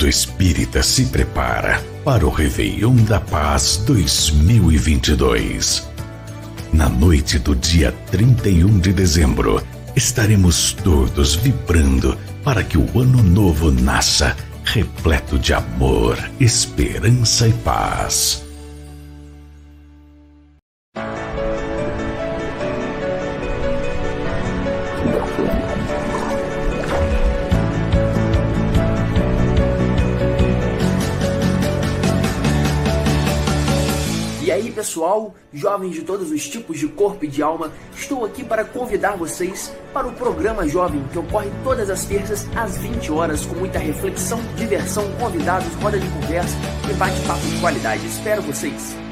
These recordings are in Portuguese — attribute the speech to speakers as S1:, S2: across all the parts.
S1: movimento espírita se prepara para o Réveillon da Paz 2022. Na noite do dia 31 de dezembro, estaremos todos vibrando para que o ano novo nasça repleto de amor, esperança e paz.
S2: Jovens de todos os tipos de corpo e de alma, estou aqui para convidar vocês para o programa Jovem que ocorre todas as terças às 20 horas com muita reflexão, diversão, convidados, roda de conversa e bate-papo de qualidade. Espero vocês!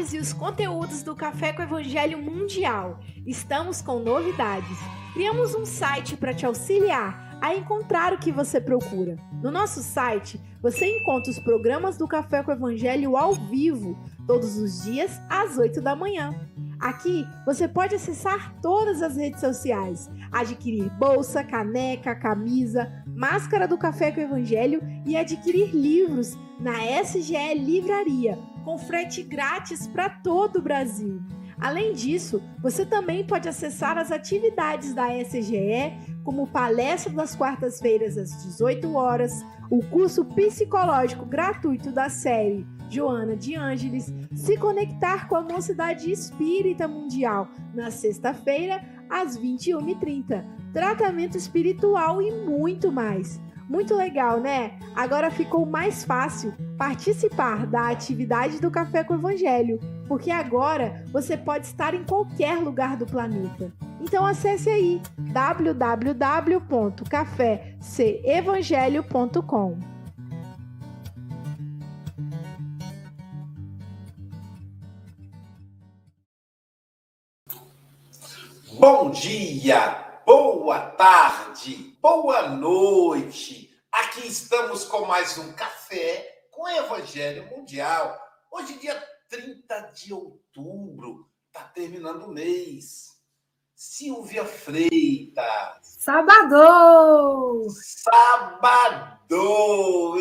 S3: Trabalhos e os conteúdos do Café com Evangelho Mundial. Estamos com novidades. Criamos um site para te auxiliar a encontrar o que você procura. No nosso site, você encontra os programas do Café com Evangelho ao vivo, todos os dias às 8 da manhã. Aqui você pode acessar todas as redes sociais, adquirir bolsa, caneca, camisa, máscara do Café com Evangelho e adquirir livros na SGE Livraria com frete grátis para todo o Brasil. Além disso, você também pode acessar as atividades da SGE, como palestra das quartas-feiras às 18 horas, o curso psicológico gratuito da série Joana de Ângeles, se conectar com a Mocidade Espírita Mundial na sexta-feira às 21h30, tratamento espiritual e muito mais. Muito legal, né? Agora ficou mais fácil participar da atividade do Café com o Evangelho, porque agora você pode estar em qualquer lugar do planeta. Então acesse aí www.cafecevangelho.com.
S4: Bom dia! Boa tarde, boa noite. Aqui estamos com mais um café com Evangelho Mundial. Hoje, dia 30 de outubro, está terminando o mês. Silvia Freitas.
S5: Sábado!
S4: Sábado!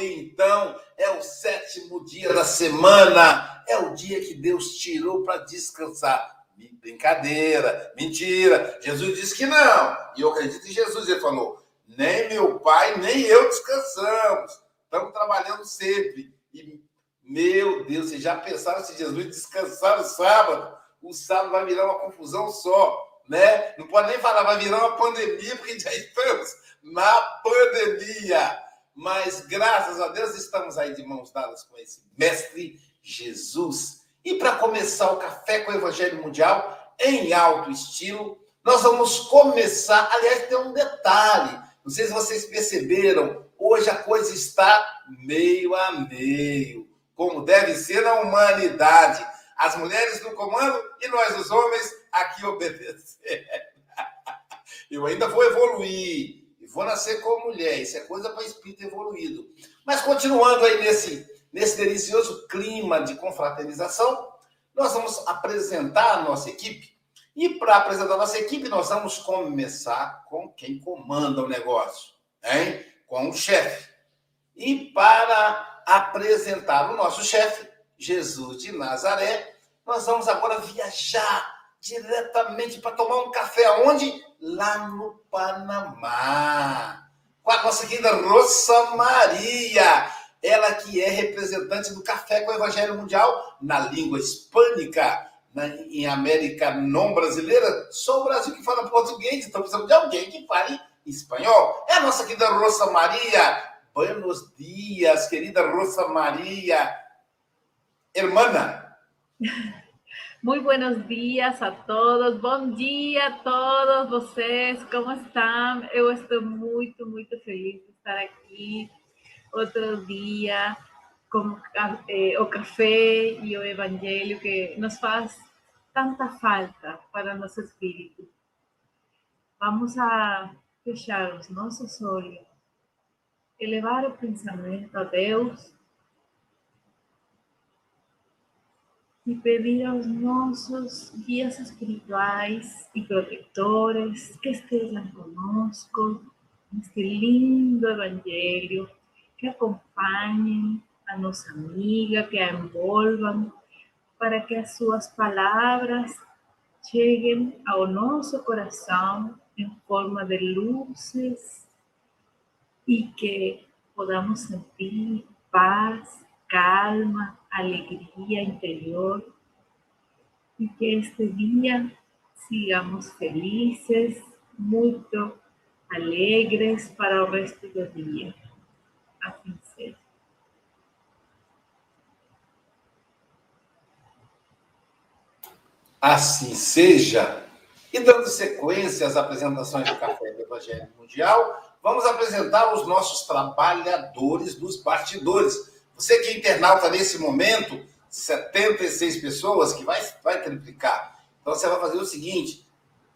S4: Então, é o sétimo dia da semana, é o dia que Deus tirou para descansar. Brincadeira, mentira. Jesus disse que não. E eu acredito em Jesus. Ele falou: nem meu pai, nem eu descansamos. Estamos trabalhando sempre. E, meu Deus, vocês já pensaram se Jesus descansar no sábado? O sábado vai virar uma confusão só. Né? Não pode nem falar, vai virar uma pandemia, porque já estamos na pandemia. Mas graças a Deus estamos aí de mãos dadas com esse mestre Jesus e para começar o Café com o Evangelho Mundial em alto estilo, nós vamos começar. Aliás, tem um detalhe: não sei se vocês perceberam, hoje a coisa está meio a meio, como deve ser na humanidade. As mulheres no comando e nós, os homens, aqui obedecer. Eu ainda vou evoluir e vou nascer como mulher. Isso é coisa para espírito evoluído. Mas continuando aí nesse nesse delicioso clima de confraternização, nós vamos apresentar a nossa equipe. E para apresentar a nossa equipe, nós vamos começar com quem comanda o negócio, hein? com o chefe. E para apresentar o nosso chefe, Jesus de Nazaré, nós vamos agora viajar diretamente para tomar um café aonde? Lá no Panamá. Com a nossa querida Rosa Maria ela que é representante do Café com o Evangelho Mundial na língua hispânica, na, em América não brasileira, só o Brasil que fala português, então precisamos de alguém que fale espanhol. É a nossa querida Rosa Maria. Buenos dias, querida Rosa Maria. Hermana,
S6: Muy buenos días a todos. Bom dia a todos vocês. Como estão? Eu estou muito, muito feliz de estar aqui outro dia com eh, o café e o evangelho que nos faz tanta falta para nosso espírito. Vamos a fechar os nossos olhos, elevar o pensamento a Deus e pedir aos nossos guias espirituais e protetores que estejam conosco neste lindo evangelho, que acompanhem a nossa amiga, que a envolvam, para que as suas palavras cheguem ao nosso coração em forma de luzes e que podamos sentir paz, calma, alegria interior e que este dia sigamos felizes, muito alegres para o resto do dia. Assim seja.
S4: Assim seja. E dando sequência às apresentações do Café do Evangelho Mundial, vamos apresentar os nossos trabalhadores dos bastidores você que é internauta nesse momento, 76 pessoas, que vai, vai triplicar. Então você vai fazer o seguinte: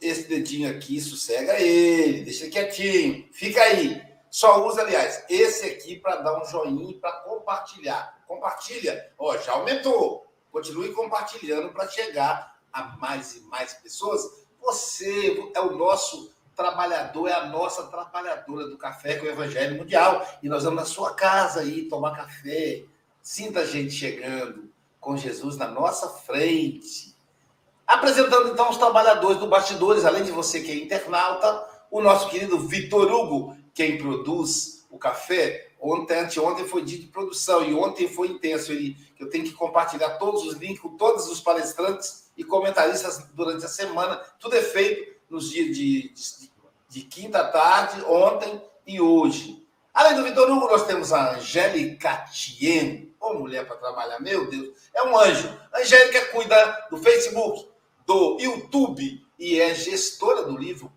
S4: esse dedinho aqui, sossega ele, deixa quietinho, fica aí. Só usa, aliás, esse aqui para dar um joinha para compartilhar. Compartilha, ó, já aumentou. Continue compartilhando para chegar a mais e mais pessoas. Você é o nosso trabalhador, é a nossa trabalhadora do café com o Evangelho Mundial. E nós vamos na sua casa aí tomar café. Sinta a gente chegando com Jesus na nossa frente. Apresentando então os trabalhadores do Bastidores, além de você que é internauta, o nosso querido Vitor Hugo, quem produz o café. Ontem, anteontem foi dia de produção e ontem foi intenso. Ele, eu tenho que compartilhar todos os links com todos os palestrantes e comentaristas durante a semana. Tudo é feito nos dias de, de, de quinta tarde, ontem e hoje. Além do Vitor Hugo, nós temos a Angélica Tien. Ô, mulher para trabalhar, meu Deus, é um anjo. A Angélica cuida do Facebook, do YouTube e é gestora do livro,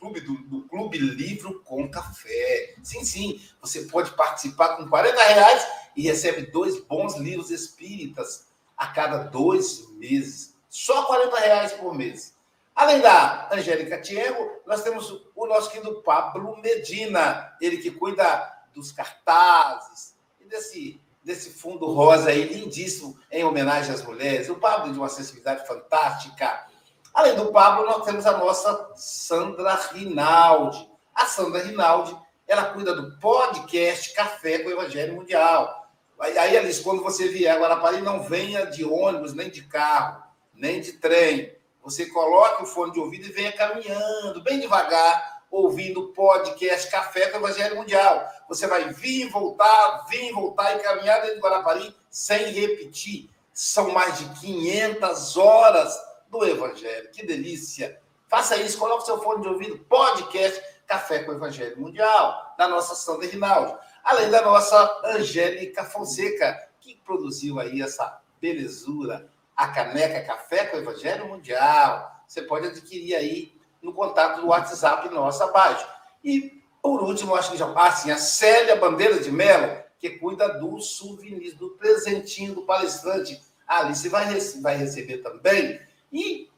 S4: clube, do, do clube Livro com Café. Sim, sim, você pode participar com 40 reais e recebe dois bons livros espíritas a cada dois meses. Só 40 reais por mês. Além da Angélica Tiego, nós temos o nosso querido Pablo Medina, ele que cuida dos cartazes e desse, desse fundo rosa aí, lindíssimo, em homenagem às mulheres. O Pablo de uma sensibilidade fantástica. Além do Pablo, nós temos a nossa Sandra Rinaldi. A Sandra Rinaldi, ela cuida do podcast Café com o Evangelho Mundial. Aí, Alice, quando você vier agora para ali, não venha de ônibus, nem de carro, nem de trem você coloque o fone de ouvido e venha caminhando bem devagar, ouvindo o podcast Café com o Evangelho Mundial. Você vai vir voltar, vir voltar e caminhar dentro do Guarapari sem repetir. São mais de 500 horas do Evangelho. Que delícia! Faça isso, coloque seu fone de ouvido, podcast Café com o Evangelho Mundial, da nossa Sandra Rinaldi. Além da nossa Angélica Fonseca, que produziu aí essa belezura a caneca Café com o Evangelho Mundial. Você pode adquirir aí no contato do WhatsApp nosso abaixo. E, por último, acho que já assim, a Célia Bandeira de Mello, que cuida do souvenir, do presentinho do palestrante. A Alice vai, vai receber também. E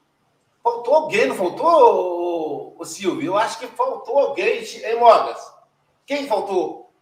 S4: faltou alguém, não faltou, o Silvio? Eu acho que faltou alguém, em Mogas. Quem faltou?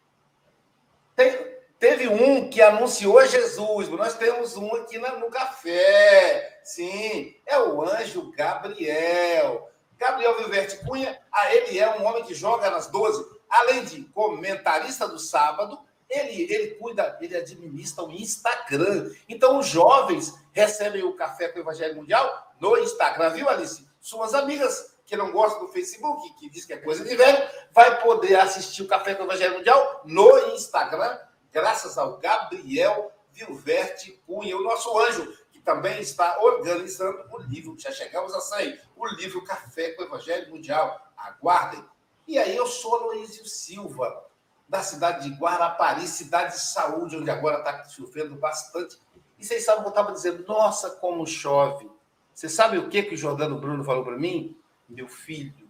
S4: Tem, Teve um que anunciou Jesus, nós temos um aqui no café. Sim, é o anjo Gabriel. Gabriel Vilverte Cunha, ah, ele é um homem que joga nas 12. Além de comentarista do sábado, ele, ele cuida, ele administra o Instagram. Então, os jovens recebem o Café com o Evangelho Mundial no Instagram, viu, Alice? Suas amigas que não gostam do Facebook, que diz que é coisa de velho, vai poder assistir o Café com o Evangelho Mundial no Instagram graças ao Gabriel Vilverte Cunha, o nosso anjo, que também está organizando o livro, já chegamos a sair, o livro Café com o Evangelho Mundial. Aguardem. E aí eu sou Aloysio Silva, da cidade de Guarapari, cidade de saúde, onde agora está chovendo bastante. E vocês sabem que eu estava dizendo, nossa, como chove. Você sabe o que, que o Jordano Bruno falou para mim? Meu filho,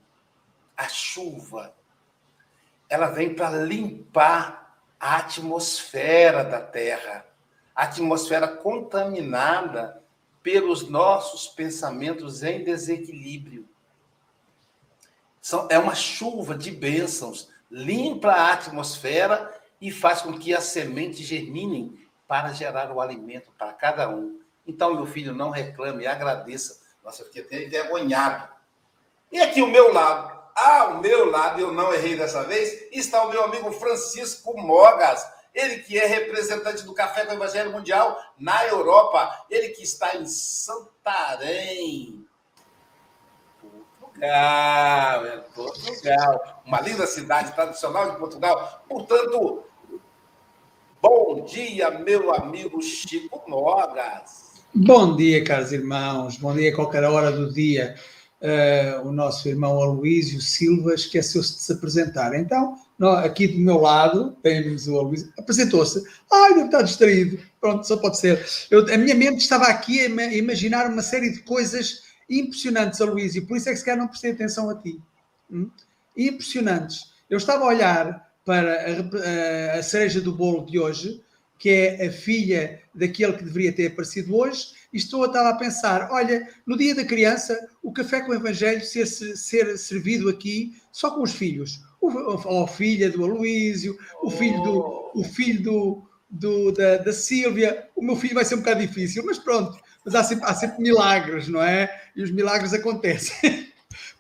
S4: a chuva, ela vem para limpar a atmosfera da Terra, a atmosfera contaminada pelos nossos pensamentos em desequilíbrio. São, é uma chuva de bênçãos, limpa a atmosfera e faz com que as sementes germinem para gerar o alimento para cada um. Então, meu filho, não reclame, agradeça. Nossa, eu fiquei até envergonhado. E aqui, o meu lado, ao meu lado, eu não errei dessa vez, está o meu amigo Francisco Mogas. Ele que é representante do Café do Evangelho Mundial na Europa. Ele que está em Santarém. Portugal, é Portugal. Uma linda cidade tradicional de Portugal. Portanto, bom dia, meu amigo Chico Mogas.
S7: Bom dia, caros irmãos. Bom dia a qualquer hora do dia. Uh, o nosso irmão Aloísio Silva esqueceu-se de se apresentar. Então, aqui do meu lado, temos o Aloísio, apresentou-se. Ai, deve estar distraído. Pronto, só pode ser. Eu, a minha mente estava aqui a imaginar uma série de coisas impressionantes, Aloísio, por isso é que se calhar não prestei atenção a ti. Hum? Impressionantes. Eu estava a olhar para a, a, a cereja do bolo de hoje, que é a filha daquele que deveria ter aparecido hoje, e estou a estar a pensar: olha, no dia da criança, o café com o Evangelho ser, ser servido aqui só com os filhos. O, a filha do Aloísio, o filho do, o filho do, do da, da Sílvia. O meu filho vai ser um bocado difícil, mas pronto. Mas há sempre, há sempre milagres, não é? E os milagres acontecem.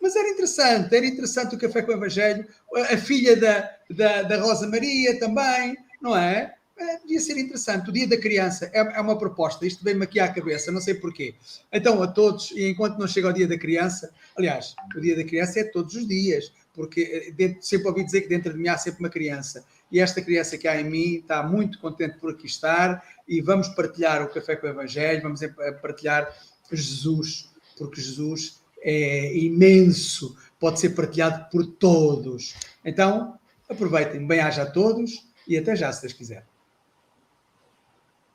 S7: Mas era interessante, era interessante o café com o Evangelho. A filha da, da, da Rosa Maria também, não é? é, devia ser interessante. O Dia da Criança é, é uma proposta, isto veio-me aqui à cabeça, não sei porquê. Então, a todos, e enquanto não chega o Dia da Criança, aliás, o Dia da Criança é todos os dias, porque eh, dentro, sempre ouvi dizer que dentro de mim há sempre uma criança. E esta criança que há em mim está muito contente por aqui estar e vamos partilhar o Café com o Evangelho, vamos partilhar Jesus, porque Jesus é imenso, pode ser partilhado por todos. Então, aproveitem, bem-aja a todos e até já, se Deus quiser.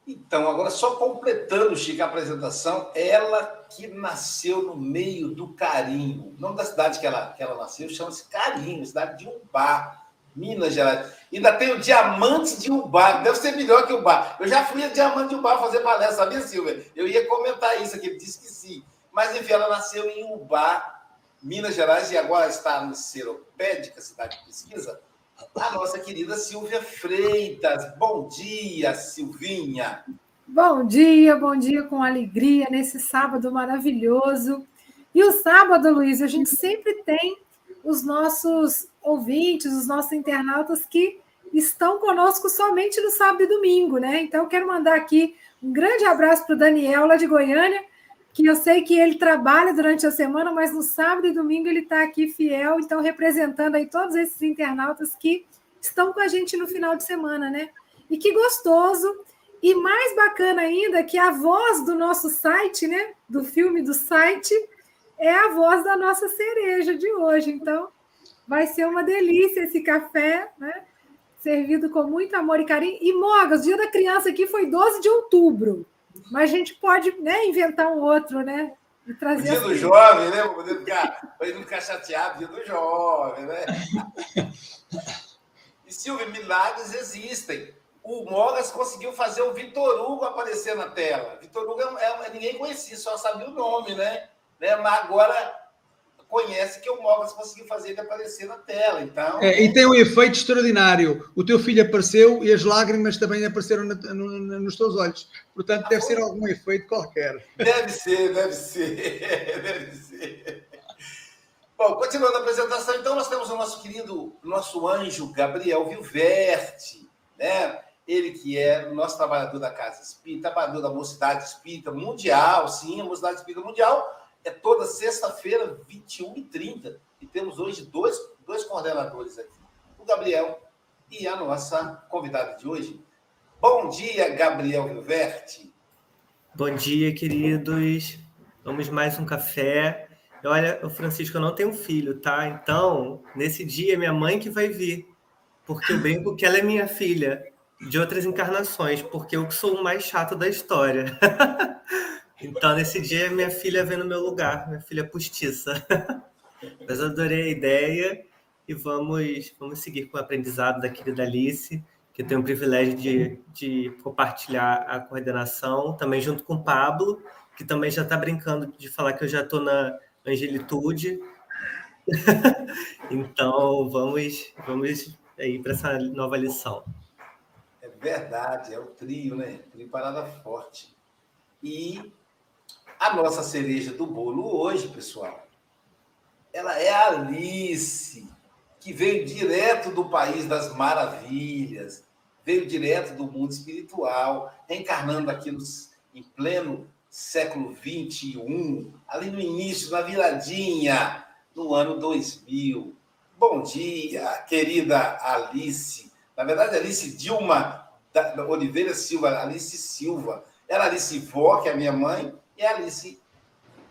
S4: Então, agora só completando, Chico, a apresentação, ela que nasceu no meio do Carinho. O nome da cidade que ela, que ela nasceu chama-se Carinho, cidade de Ubá, Minas Gerais. Ainda tem o Diamantes de Ubá, deve ser melhor que o Ubá. Eu já fui a Diamante de Ubá fazer palestra, sabia, Silvia? Eu ia comentar isso aqui, ele disse que sim. Mas, enfim, ela nasceu em Ubá, Minas Gerais, e agora está no Seropédica, cidade de pesquisa, a nossa querida Silvia Freitas. Bom dia, Silvinha.
S5: Bom dia, bom dia com alegria nesse sábado maravilhoso. E o sábado, Luiz, a gente sempre tem os nossos ouvintes, os nossos internautas que estão conosco somente no sábado e domingo, né? Então, quero mandar aqui um grande abraço para o Daniel, lá de Goiânia, que eu sei que ele trabalha durante a semana, mas no sábado e domingo ele está aqui fiel, então representando aí todos esses internautas que estão com a gente no final de semana, né? E que gostoso! E mais bacana ainda que a voz do nosso site, né? Do filme do site, é a voz da nossa cereja de hoje. Então, vai ser uma delícia esse café, né? Servido com muito amor e carinho. E Mogas, o dia da criança aqui foi 12 de outubro. Mas a gente pode né, inventar um outro, né?
S4: E trazer dia assim. do jovem, né? Para poder ficar, não ficar chateado, dia do jovem, né? e Silvio, milagres existem. O Mogas conseguiu fazer o Vitor Hugo aparecer na tela. Vitor Hugo é, é, ninguém conhecia, só sabia o nome, né? né? Mas agora conhece que o Mogas conseguiu fazer ele aparecer na tela. Então,
S7: é, e tem um efeito extraordinário. O teu filho apareceu e as lágrimas também apareceram no, no, nos teus olhos. Portanto, deve ser algum efeito qualquer.
S4: Deve ser, deve ser, deve ser. Bom, continuando a apresentação, então nós temos o nosso querido, nosso anjo Gabriel Vilverte, né? Ele que é o nosso trabalhador da Casa Espírita, trabalhador da Mocidade Espírita Mundial, sim, a Mocidade Espírita Mundial, é toda sexta-feira, 21h30. E temos hoje dois, dois coordenadores aqui: o Gabriel e a nossa convidada de hoje. Bom dia, Gabriel Vilverte.
S8: Bom dia, queridos. Vamos mais um café. Olha, o Francisco, eu não tenho filho, tá? Então, nesse dia, minha mãe que vai vir, porque eu brinco que ela é minha filha. de outras encarnações, porque eu sou o mais chato da história. então, nesse dia, minha filha vem no meu lugar, minha filha postiça. Mas adorei a ideia e vamos, vamos seguir com o aprendizado da querida Alice, que eu tenho o privilégio de, de compartilhar a coordenação, também junto com o Pablo, que também já está brincando de falar que eu já estou na angelitude. então, vamos, vamos aí para essa nova lição.
S4: É verdade, é o trio, né? Trio Parada Forte. E a nossa cereja do bolo hoje, pessoal, ela é a Alice, que veio direto do país das maravilhas, veio direto do mundo espiritual, encarnando aqui nos, em pleno século 21, ali no início, na viradinha, no ano 2000. Bom dia, querida Alice. Na verdade, Alice Dilma da Oliveira Silva, Alice Silva. Ela Alice Vó, que é a minha mãe, e a Alice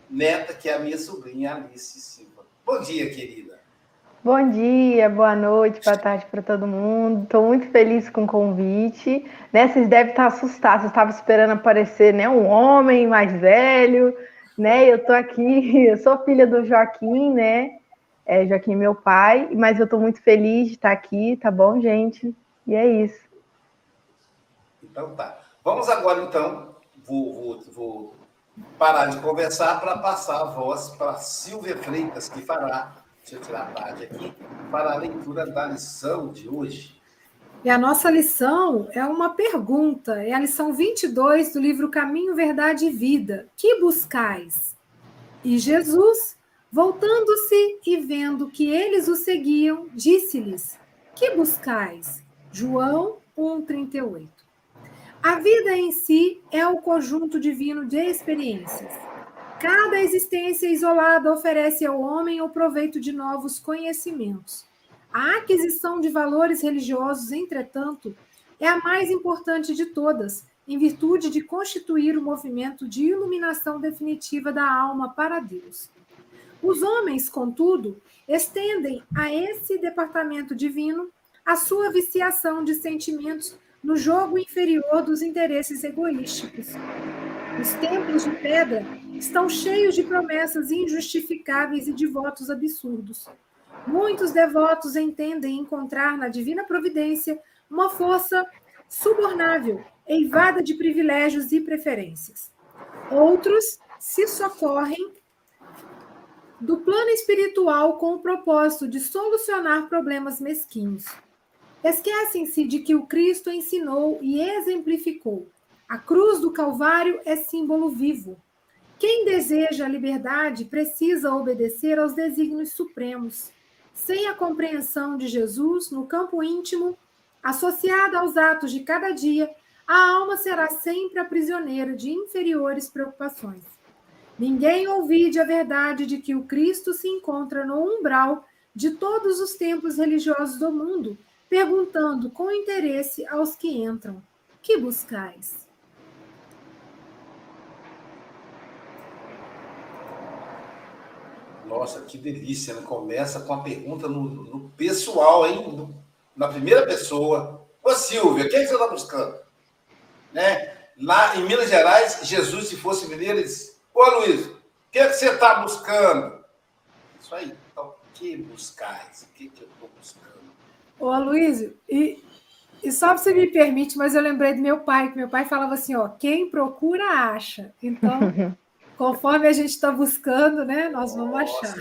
S4: Neta, que é a minha sobrinha, Alice Silva. Bom dia, querida.
S9: Bom dia, boa noite, boa tarde para todo mundo. Estou muito feliz com o convite. Né, vocês devem estar assustados, eu estava esperando aparecer né, um homem mais velho. Né? Eu estou aqui, eu sou filha do Joaquim, né? É, Joaquim é meu pai, mas eu estou muito feliz de estar aqui, tá bom, gente? E é isso.
S4: Então tá. Vamos agora, então, vou, vou, vou parar de conversar para passar a voz para Silvia Freitas, que fará, deixa eu tirar a parte aqui, para a leitura da lição de hoje.
S5: E a nossa lição é uma pergunta, é a lição 22 do livro Caminho, Verdade e Vida. Que buscais? E Jesus, voltando-se e vendo que eles o seguiam, disse-lhes: Que buscais? João 1:38. A vida em si é o conjunto divino de experiências. Cada existência isolada oferece ao homem o proveito de novos conhecimentos. A aquisição de valores religiosos, entretanto, é a mais importante de todas, em virtude de constituir o movimento de iluminação definitiva da alma para Deus. Os homens, contudo, estendem a esse departamento divino a sua viciação de sentimentos no jogo inferior dos interesses egoísticos. Os templos de pedra estão cheios de promessas injustificáveis e de votos absurdos. Muitos devotos entendem encontrar na divina providência uma força subornável, eivada de privilégios e preferências. Outros se socorrem do plano espiritual com o propósito de solucionar problemas mesquinhos. Esquecem-se de que o Cristo ensinou e exemplificou. A cruz do Calvário é símbolo vivo. Quem deseja a liberdade precisa obedecer aos desígnios supremos. Sem a compreensão de Jesus no campo íntimo, associada aos atos de cada dia, a alma será sempre a prisioneira de inferiores preocupações. Ninguém ouvide a verdade de que o Cristo se encontra no umbral de todos os templos religiosos do mundo perguntando com interesse aos que entram: Que buscais?
S4: Nossa, que delícia, né? Começa com a pergunta no, no pessoal, hein? Na primeira pessoa. Ô Silvia, o que, é que você está buscando? Né? Lá em Minas Gerais, Jesus, se fosse mineiro, disse: Ô Luiz, o que, é que você está buscando? Isso aí. Então, que buscais? O que, que eu estou buscando?
S5: Ô, Aloysio, e, e só você me permite, mas eu lembrei do meu pai, que meu pai falava assim, ó, quem procura, acha. Então, conforme a gente está buscando, né, nós vamos Nossa, achar.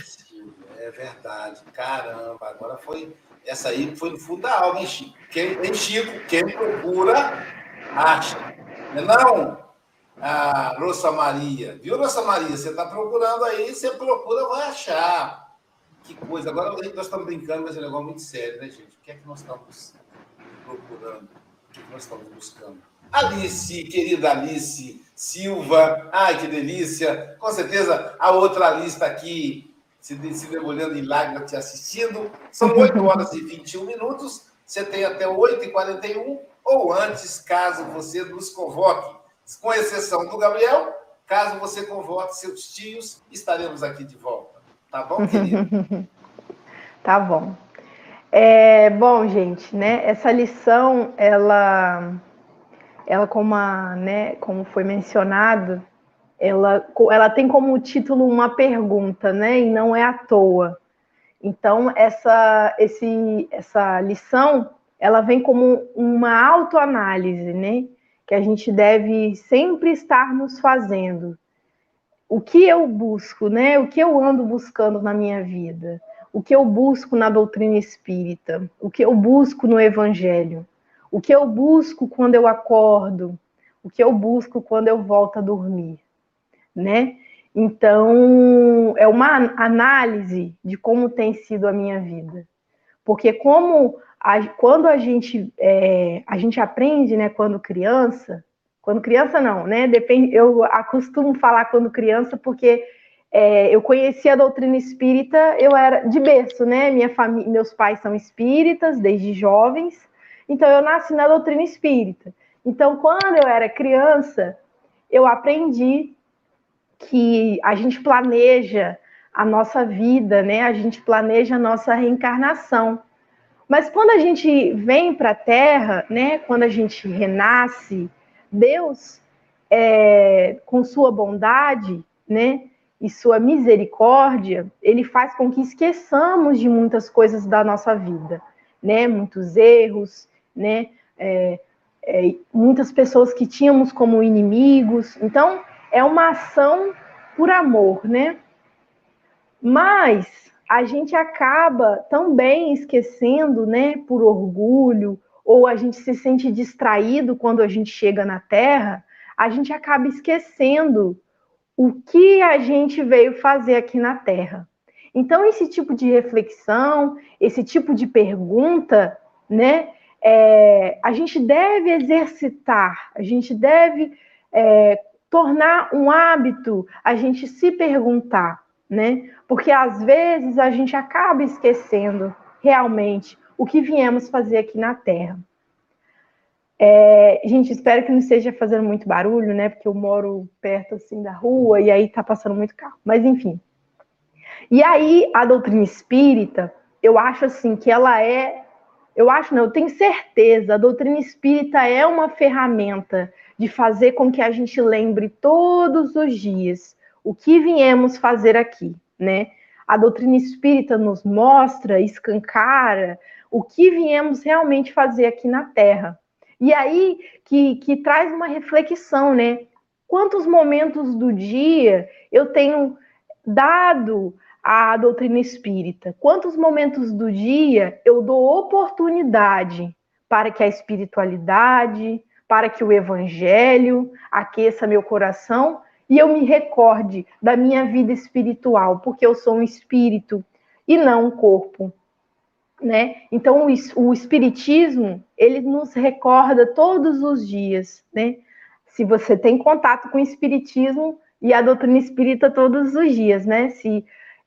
S4: É verdade, caramba, agora foi, essa aí foi no fundo da alma, hein, Chico? Quem, hein, Chico, quem procura, acha. Não, a ah, Rosa Maria, viu, Rosa Maria? Você está procurando aí, você procura, vai achar. Que coisa. Agora nós estamos brincando, mas é um negócio muito sério, né, gente? O que é que nós estamos procurando? O que, é que nós estamos buscando? Alice, querida Alice Silva, ai que delícia! Com certeza a outra Alice está aqui se, se em lágrimas te assistindo. São 8 horas e 21 minutos, você tem até 8 e 41 ou antes, caso você nos convoque. Com exceção do Gabriel, caso você convoque seus tios, estaremos aqui de volta. Tá bom, querido?
S9: tá bom. É, bom, gente, né? Essa lição, ela, ela como, a, né, como foi mencionado, ela, ela tem como título uma pergunta, né? E não é à toa. Então, essa, esse, essa lição, ela vem como uma autoanálise, né? Que a gente deve sempre estar nos fazendo. O que eu busco, né? O que eu ando buscando na minha vida? o que eu busco na doutrina espírita, o que eu busco no evangelho, o que eu busco quando eu acordo, o que eu busco quando eu volto a dormir, né? Então, é uma análise de como tem sido a minha vida. Porque como a, quando a gente, é, a gente aprende, né, quando criança, quando criança não, né? Depende, eu acostumo falar quando criança porque é, eu conheci a doutrina espírita, eu era de berço, né? Minha família, meus pais são espíritas desde jovens, então eu nasci na doutrina espírita. Então, quando eu era criança, eu aprendi que a gente planeja a nossa vida, né? A gente planeja a nossa reencarnação. Mas quando a gente vem para a Terra, né? Quando a gente renasce, Deus, é, com sua bondade, né? e sua misericórdia, ele faz com que esqueçamos de muitas coisas da nossa vida, né? Muitos erros, né? É, é, muitas pessoas que tínhamos como inimigos. Então, é uma ação por amor, né? Mas a gente acaba também esquecendo, né? Por orgulho, ou a gente se sente distraído quando a gente chega na Terra, a gente acaba esquecendo o que a gente veio fazer aqui na Terra. Então, esse tipo de reflexão, esse tipo de pergunta, né, é, a gente deve exercitar, a gente deve é, tornar um hábito a gente se perguntar, né? Porque às vezes a gente acaba esquecendo realmente o que viemos fazer aqui na Terra. É, gente, espero que não esteja fazendo muito barulho, né? Porque eu moro perto assim da rua e aí tá passando muito carro. Mas enfim. E aí a doutrina espírita, eu acho assim que ela é, eu acho não, eu tenho certeza, a doutrina espírita é uma ferramenta de fazer com que a gente lembre todos os dias o que viemos fazer aqui, né? A doutrina espírita nos mostra, escancara o que viemos realmente fazer aqui na Terra. E aí que, que traz uma reflexão, né? Quantos momentos do dia eu tenho dado à doutrina espírita? Quantos momentos do dia eu dou oportunidade para que a espiritualidade, para que o evangelho aqueça meu coração e eu me recorde da minha vida espiritual, porque eu sou um espírito e não um corpo né? Então o, o espiritismo ele nos recorda todos os dias, né? Se você tem contato com o espiritismo e a doutrina espírita todos os dias, né? Se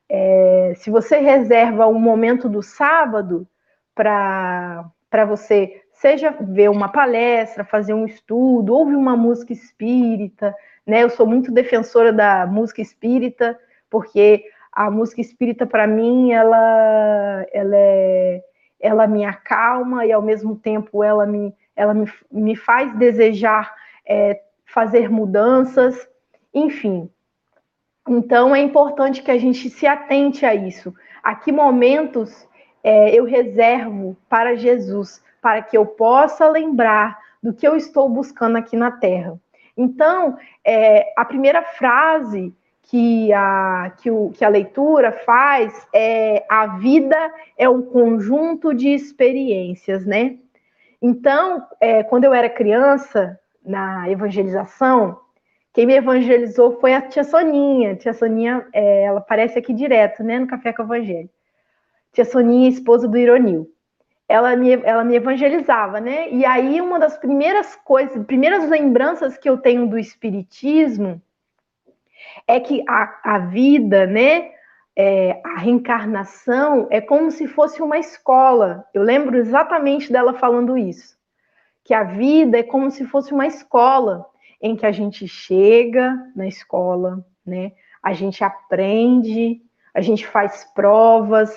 S9: é, se você reserva um momento do sábado para para você seja ver uma palestra, fazer um estudo, ouvir uma música espírita, né? Eu sou muito defensora da música espírita porque a música espírita para mim ela ela é ela me acalma e ao mesmo tempo ela me ela me, me faz desejar é, fazer mudanças enfim. Então é importante que a gente se atente a isso. A que momentos é, eu reservo para Jesus para que eu possa lembrar do que eu estou buscando aqui na Terra então é, a primeira frase que a, que, o, que a leitura faz é a vida é um conjunto de experiências, né? Então, é, quando eu era criança, na evangelização, quem me evangelizou foi a tia Soninha. Tia Soninha, é, ela aparece aqui direto, né, no Café com o Evangelho. Tia Soninha, esposa do Ironil. Ela me, ela me evangelizava, né? E aí, uma das primeiras coisas, primeiras lembranças que eu tenho do Espiritismo é que a, a vida, né, é, a reencarnação é como se fosse uma escola. Eu lembro exatamente dela falando isso. Que a vida é como se fosse uma escola em que a gente chega na escola, né? A gente aprende, a gente faz provas,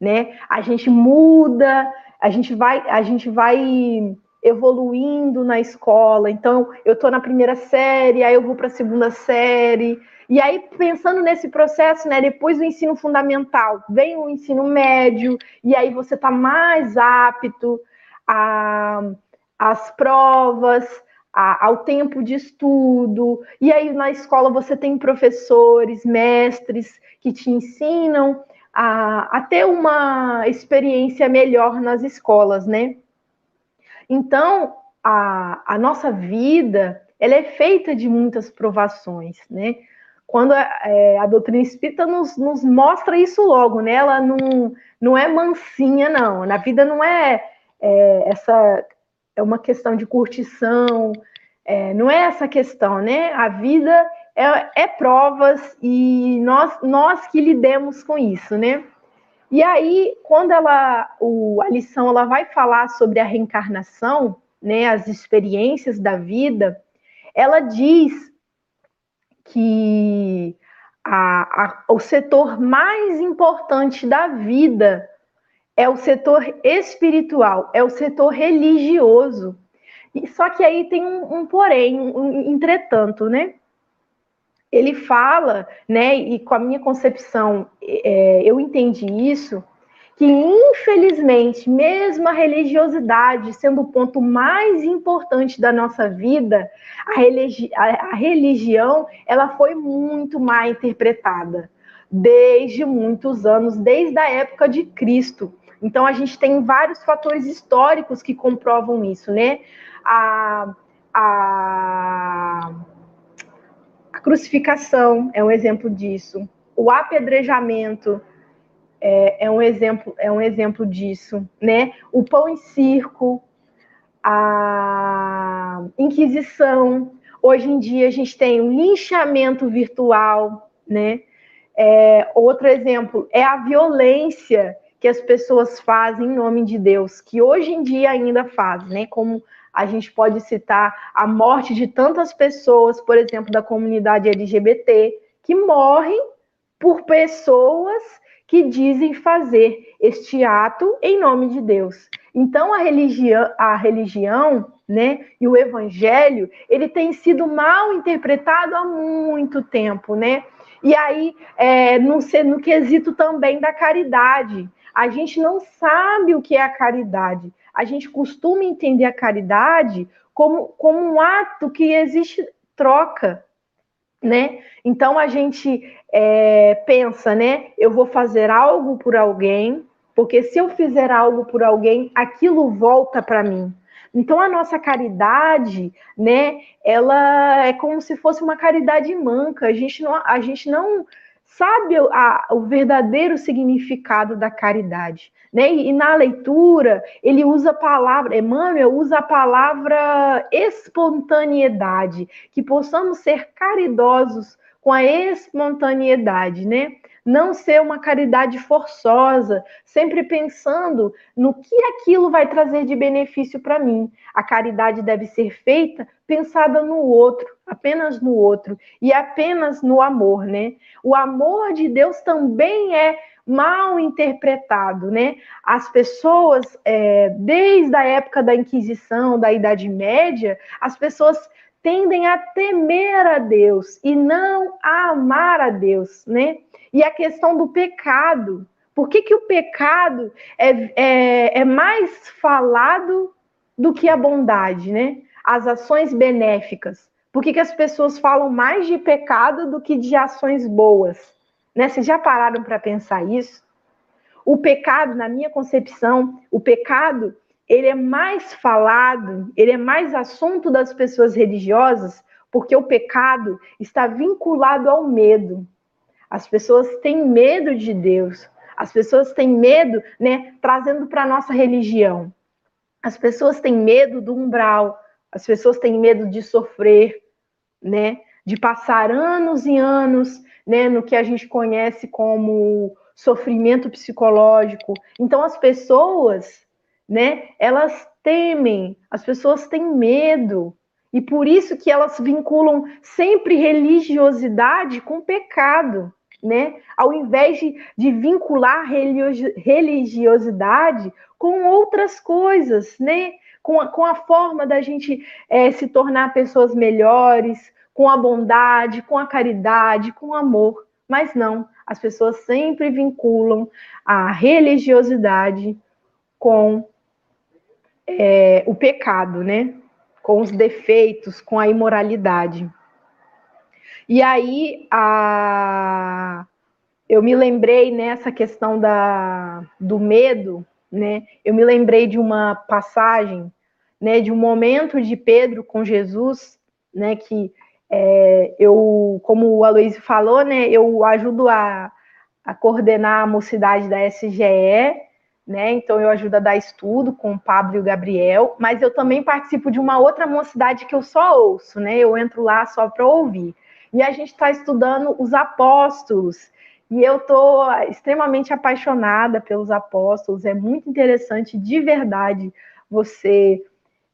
S9: né? A gente muda, a gente vai, a gente vai evoluindo na escola. Então, eu estou na primeira série, aí eu vou para a segunda série. E aí, pensando nesse processo, né, depois do ensino fundamental, vem o ensino médio, e aí você está mais apto às provas, a, ao tempo de estudo. E aí, na escola, você tem professores, mestres que te ensinam a, a ter uma experiência melhor nas escolas, né? Então, a, a nossa vida, ela é feita de muitas provações, né? Quando a, é, a doutrina espírita nos, nos, mostra isso logo, né? Ela não, não é mansinha, não. Na vida não é, é essa... É uma questão de curtição, é, não é essa questão, né? A vida é, é provas e nós, nós que lidemos com isso, né? E aí, quando ela, o, a lição ela vai falar sobre a reencarnação, né, as experiências da vida, ela diz que a, a, o setor mais importante da vida é o setor espiritual, é o setor religioso. Só que aí tem um, um porém, um, entretanto, né? Ele fala, né, e com a minha concepção, é, eu entendi isso, que infelizmente, mesmo a religiosidade sendo o ponto mais importante da nossa vida, a, religi a, a religião ela foi muito mal interpretada desde muitos anos, desde a época de Cristo. Então a gente tem vários fatores históricos que comprovam isso, né? A, a crucificação é um exemplo disso. O apedrejamento é, é, um exemplo é um exemplo disso, né? O pão em circo, a Inquisição. Hoje em dia a gente tem o linchamento virtual, né? É, outro exemplo é a violência que as pessoas fazem em nome de Deus, que hoje em dia ainda fazem, né? Como a gente pode citar a morte de tantas pessoas, por exemplo, da comunidade LGBT, que morrem por pessoas que dizem fazer este ato em nome de Deus. Então a religião, a religião, né, e o evangelho, ele tem sido mal interpretado há muito tempo, né? E aí, é, no, no quesito também da caridade, a gente não sabe o que é a caridade a gente costuma entender a caridade como, como um ato que existe troca, né? Então a gente é, pensa, né? Eu vou fazer algo por alguém, porque se eu fizer algo por alguém, aquilo volta para mim. Então a nossa caridade, né? Ela é como se fosse uma caridade manca. A gente não, a gente não sabe a, o verdadeiro significado da caridade. Né? E, e, na leitura, ele usa a palavra, Emmanuel usa a palavra espontaneidade, que possamos ser caridosos com a espontaneidade, né? Não ser uma caridade forçosa, sempre pensando no que aquilo vai trazer de benefício para mim. A caridade deve ser feita pensada no outro, apenas no outro e apenas no amor, né? O amor de Deus também é mal interpretado, né? As pessoas, é, desde a época da Inquisição, da Idade Média, as pessoas tendem a temer a Deus e não a amar a Deus, né? E a questão do pecado. Por que, que o pecado é, é, é mais falado do que a bondade, né? As ações benéficas. Por que, que as pessoas falam mais de pecado do que de ações boas? Né? Vocês já pararam para pensar isso? O pecado, na minha concepção, o pecado, ele é mais falado, ele é mais assunto das pessoas religiosas, porque o pecado está vinculado ao medo. As pessoas têm medo de Deus. As pessoas têm medo, né, trazendo para a nossa religião. As pessoas têm medo do umbral, as pessoas têm medo de sofrer, né, de passar anos e anos né, no que a gente conhece como sofrimento psicológico. Então as pessoas, né, elas temem, as pessoas têm medo. E por isso que elas vinculam sempre religiosidade com pecado, né? Ao invés de, de vincular religiosidade com outras coisas, né? Com a, com a forma da gente é, se tornar pessoas melhores, com a bondade, com a caridade, com o amor. Mas não, as pessoas sempre vinculam a religiosidade com é, o pecado, né? Com os defeitos, com a imoralidade. E aí a... eu me lembrei nessa questão da, do medo, né? Eu me lembrei de uma passagem, né? De um momento de Pedro com Jesus, né? Que é, eu, como o Aloysio falou, né? Eu ajudo a, a coordenar a mocidade da SGE, né? Então eu ajudo a dar estudo com o Pablo e o Gabriel, mas eu também participo de uma outra mocidade que eu só ouço, né? Eu entro lá só para ouvir. E a gente está estudando os apóstolos. E eu estou extremamente apaixonada pelos apóstolos. É muito interessante, de verdade, você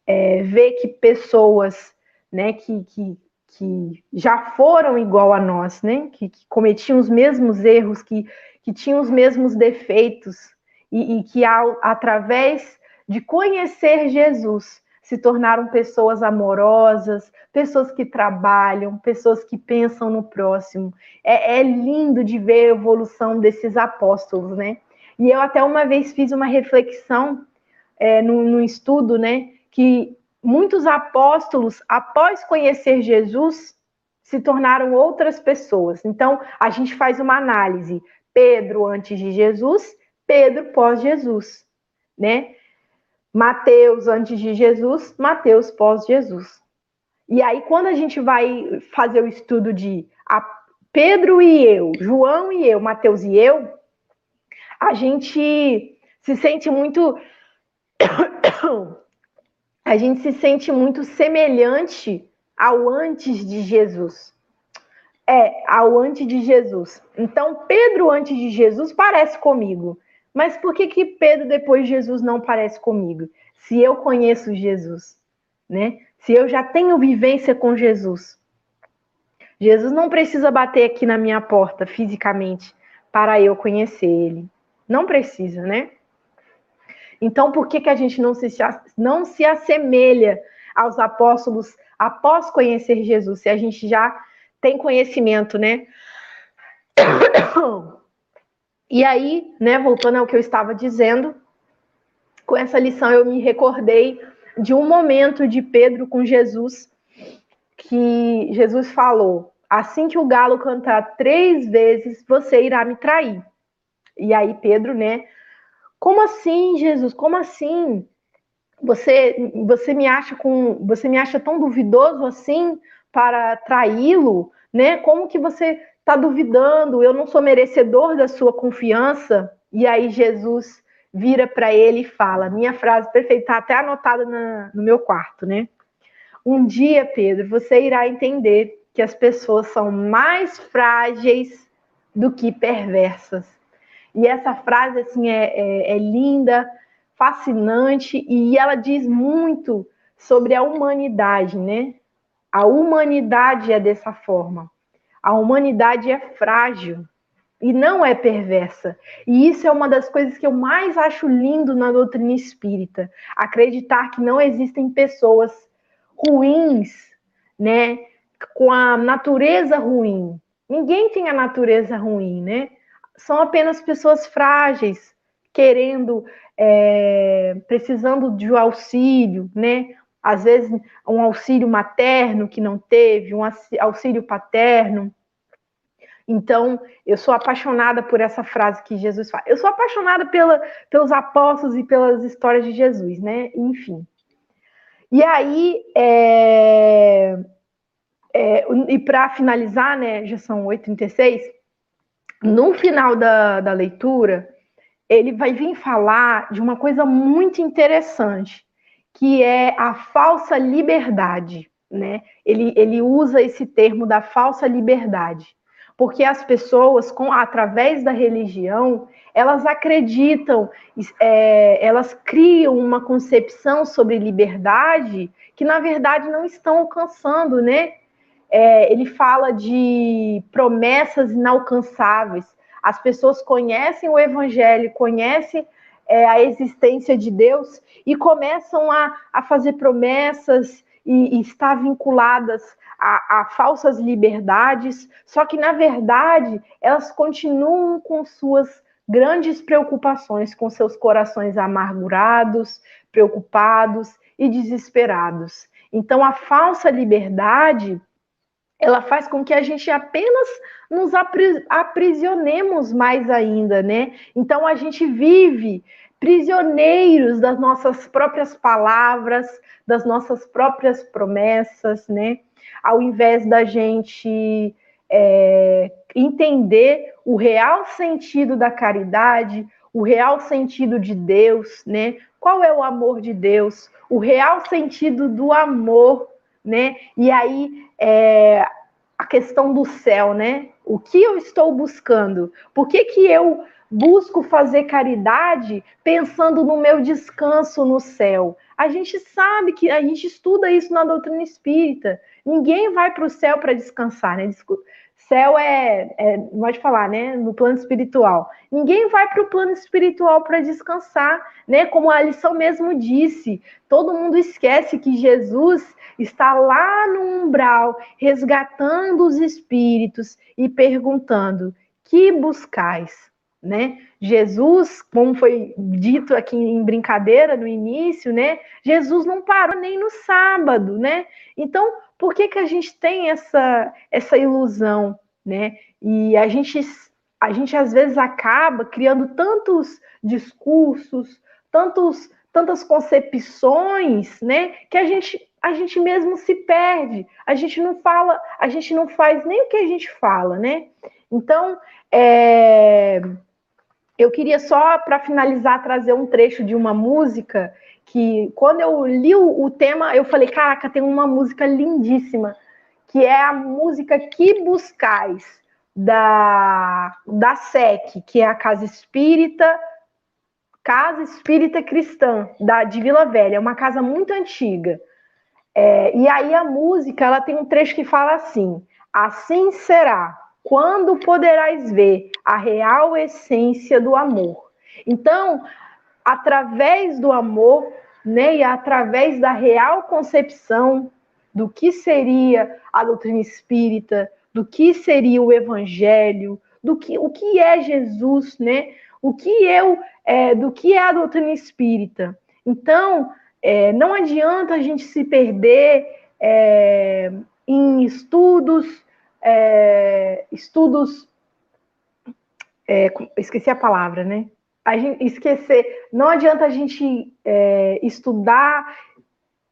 S9: é, ver que pessoas né, que, que, que já foram igual a nós, né, que, que cometiam os mesmos erros, que, que tinham os mesmos defeitos, e, e que, ao, através de conhecer Jesus, se tornaram pessoas amorosas, pessoas que trabalham, pessoas que pensam no próximo. É, é lindo de ver a evolução desses apóstolos, né? E eu até uma vez fiz uma reflexão é, no estudo, né? Que muitos apóstolos, após conhecer Jesus, se tornaram outras pessoas. Então, a gente faz uma análise. Pedro antes de Jesus, Pedro pós-Jesus, né? Mateus antes de Jesus, Mateus pós-Jesus. E aí, quando a gente vai fazer o estudo de Pedro e eu, João e eu, Mateus e eu, a gente se sente muito. A gente se sente muito semelhante ao antes de Jesus. É, ao antes de Jesus. Então, Pedro antes de Jesus parece comigo. Mas por que, que Pedro depois de Jesus não parece comigo? Se eu conheço Jesus, né? Se eu já tenho vivência com Jesus. Jesus não precisa bater aqui na minha porta fisicamente para eu conhecer ele. Não precisa, né? Então, por que, que a gente não se, não se assemelha aos apóstolos após conhecer Jesus? Se a gente já tem conhecimento, né? E aí, né, voltando ao que eu estava dizendo, com essa lição eu me recordei de um momento de Pedro com Jesus, que Jesus falou: assim que o galo cantar três vezes, você irá me trair. E aí Pedro, né? Como assim, Jesus? Como assim? Você, você me acha com, você me acha tão duvidoso assim para traí-lo, né? Como que você está duvidando, eu não sou merecedor da sua confiança. E aí Jesus vira para ele e fala: minha frase perfeita, está até anotada na, no meu quarto, né? Um dia, Pedro, você irá entender que as pessoas são mais frágeis do que perversas. E essa frase, assim, é, é, é linda, fascinante, e ela diz muito sobre a humanidade, né? A humanidade é dessa forma. A humanidade é frágil e não é perversa. E isso é uma das coisas que eu mais acho lindo na doutrina espírita, acreditar que não existem pessoas ruins, né, com a natureza ruim. Ninguém tem a natureza ruim, né? São apenas pessoas frágeis, querendo, é, precisando de auxílio, né? Às vezes um auxílio materno que não teve, um auxílio paterno. Então, eu sou apaixonada por essa frase que Jesus fala. Eu sou apaixonada pela, pelos apóstolos e pelas histórias de Jesus, né? Enfim. E aí, é, é, e para finalizar, né, já são 8h36, no final da, da leitura, ele vai vir falar de uma coisa muito interessante, que é a falsa liberdade, né? Ele, ele usa esse termo da falsa liberdade, porque as pessoas, com através da religião, elas acreditam, é, elas criam uma concepção sobre liberdade que, na verdade, não estão alcançando, né? é, ele fala de promessas inalcançáveis. As pessoas conhecem o evangelho, conhecem é, a existência de Deus e começam a, a fazer promessas e, e estar vinculadas a, a, falsas liberdades, só que, na verdade, elas continuam com suas grandes preocupações, com seus corações amargurados, preocupados e desesperados. Então, a falsa liberdade ela faz com que a gente apenas nos aprisionemos mais ainda, né? Então a gente vive prisioneiros das nossas próprias palavras, das nossas próprias promessas, né? Ao invés da gente é, entender o real sentido da caridade, o real sentido de Deus, né? Qual é o amor de Deus? O real sentido do amor, né? E aí é, a questão do céu, né? O que eu estou buscando? Por que, que eu busco fazer caridade pensando no meu descanso no céu? A gente sabe que a gente estuda isso na doutrina espírita. Ninguém vai para o céu para descansar, né? Céu é, é, pode falar, né? No plano espiritual. Ninguém vai para o plano espiritual para descansar, né? Como a lição mesmo disse. Todo mundo esquece que Jesus está lá no umbral, resgatando os espíritos e perguntando: que buscais? Né? Jesus, como foi dito aqui em brincadeira no início, né? Jesus não parou nem no sábado, né? Então, por que, que a gente tem essa, essa ilusão, né? E a gente, a gente às vezes acaba criando tantos discursos, tantos, tantas concepções, né? Que a gente, a gente mesmo se perde. A gente não fala, a gente não faz nem o que a gente fala, né? Então, é, eu queria só, para finalizar, trazer um trecho de uma música que quando eu li o, o, tema, eu falei, caraca, tem uma música lindíssima, que é a música Que Buscais, da, da SEC, que é a Casa Espírita, Casa Espírita Cristã, da, de Vila Velha, é uma casa muito antiga. É, e aí a música, ela tem um trecho que fala assim, assim será, quando poderás ver a real essência do amor. Então, através do amor, né, e através da real concepção do que seria a doutrina espírita, do que seria o evangelho, do que o que é Jesus, né? O que eu, é, do que é a doutrina espírita. Então, é, não adianta a gente se perder é, em estudos, é, estudos, é, esqueci a palavra, né? A gente esquecer, não adianta a gente é, estudar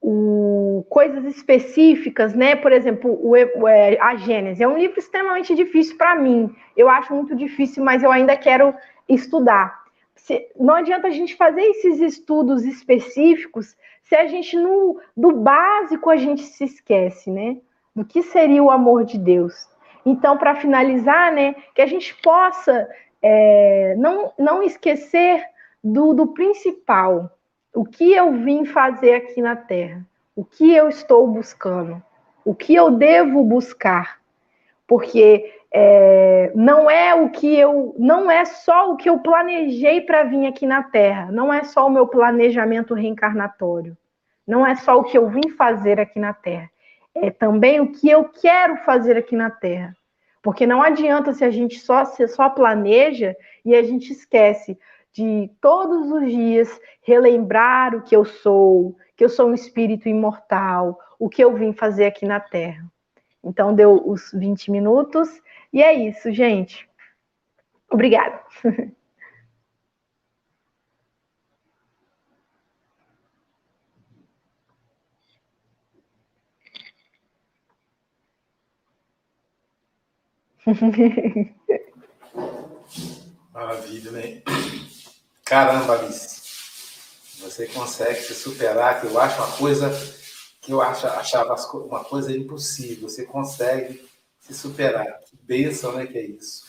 S9: o, coisas específicas, né? Por exemplo, o, o, é, a Gênesis é um livro extremamente difícil para mim. Eu acho muito difícil, mas eu ainda quero estudar. Se, não adianta a gente fazer esses estudos específicos se a gente no do básico a gente se esquece, né? Do que seria o amor de Deus. Então, para finalizar, né, que a gente possa é, não, não esquecer do, do principal, o que eu vim fazer aqui na Terra, o que eu estou buscando, o que eu devo buscar, porque é, não é o que eu, não é só o que eu planejei para vir aqui na Terra, não é só o meu planejamento reencarnatório, não é só o que eu vim fazer aqui na Terra, é também o que eu quero fazer aqui na Terra. Porque não adianta se a gente só, se só planeja e a gente esquece de todos os dias relembrar o que eu sou, que eu sou um espírito imortal, o que eu vim fazer aqui na Terra. Então deu os 20 minutos e é isso, gente. Obrigada.
S4: Maravilha, né? Caramba, Alice. Você consegue se superar, que eu acho uma coisa que eu achava uma coisa impossível. Você consegue se superar. Que bênção, né? Que é isso.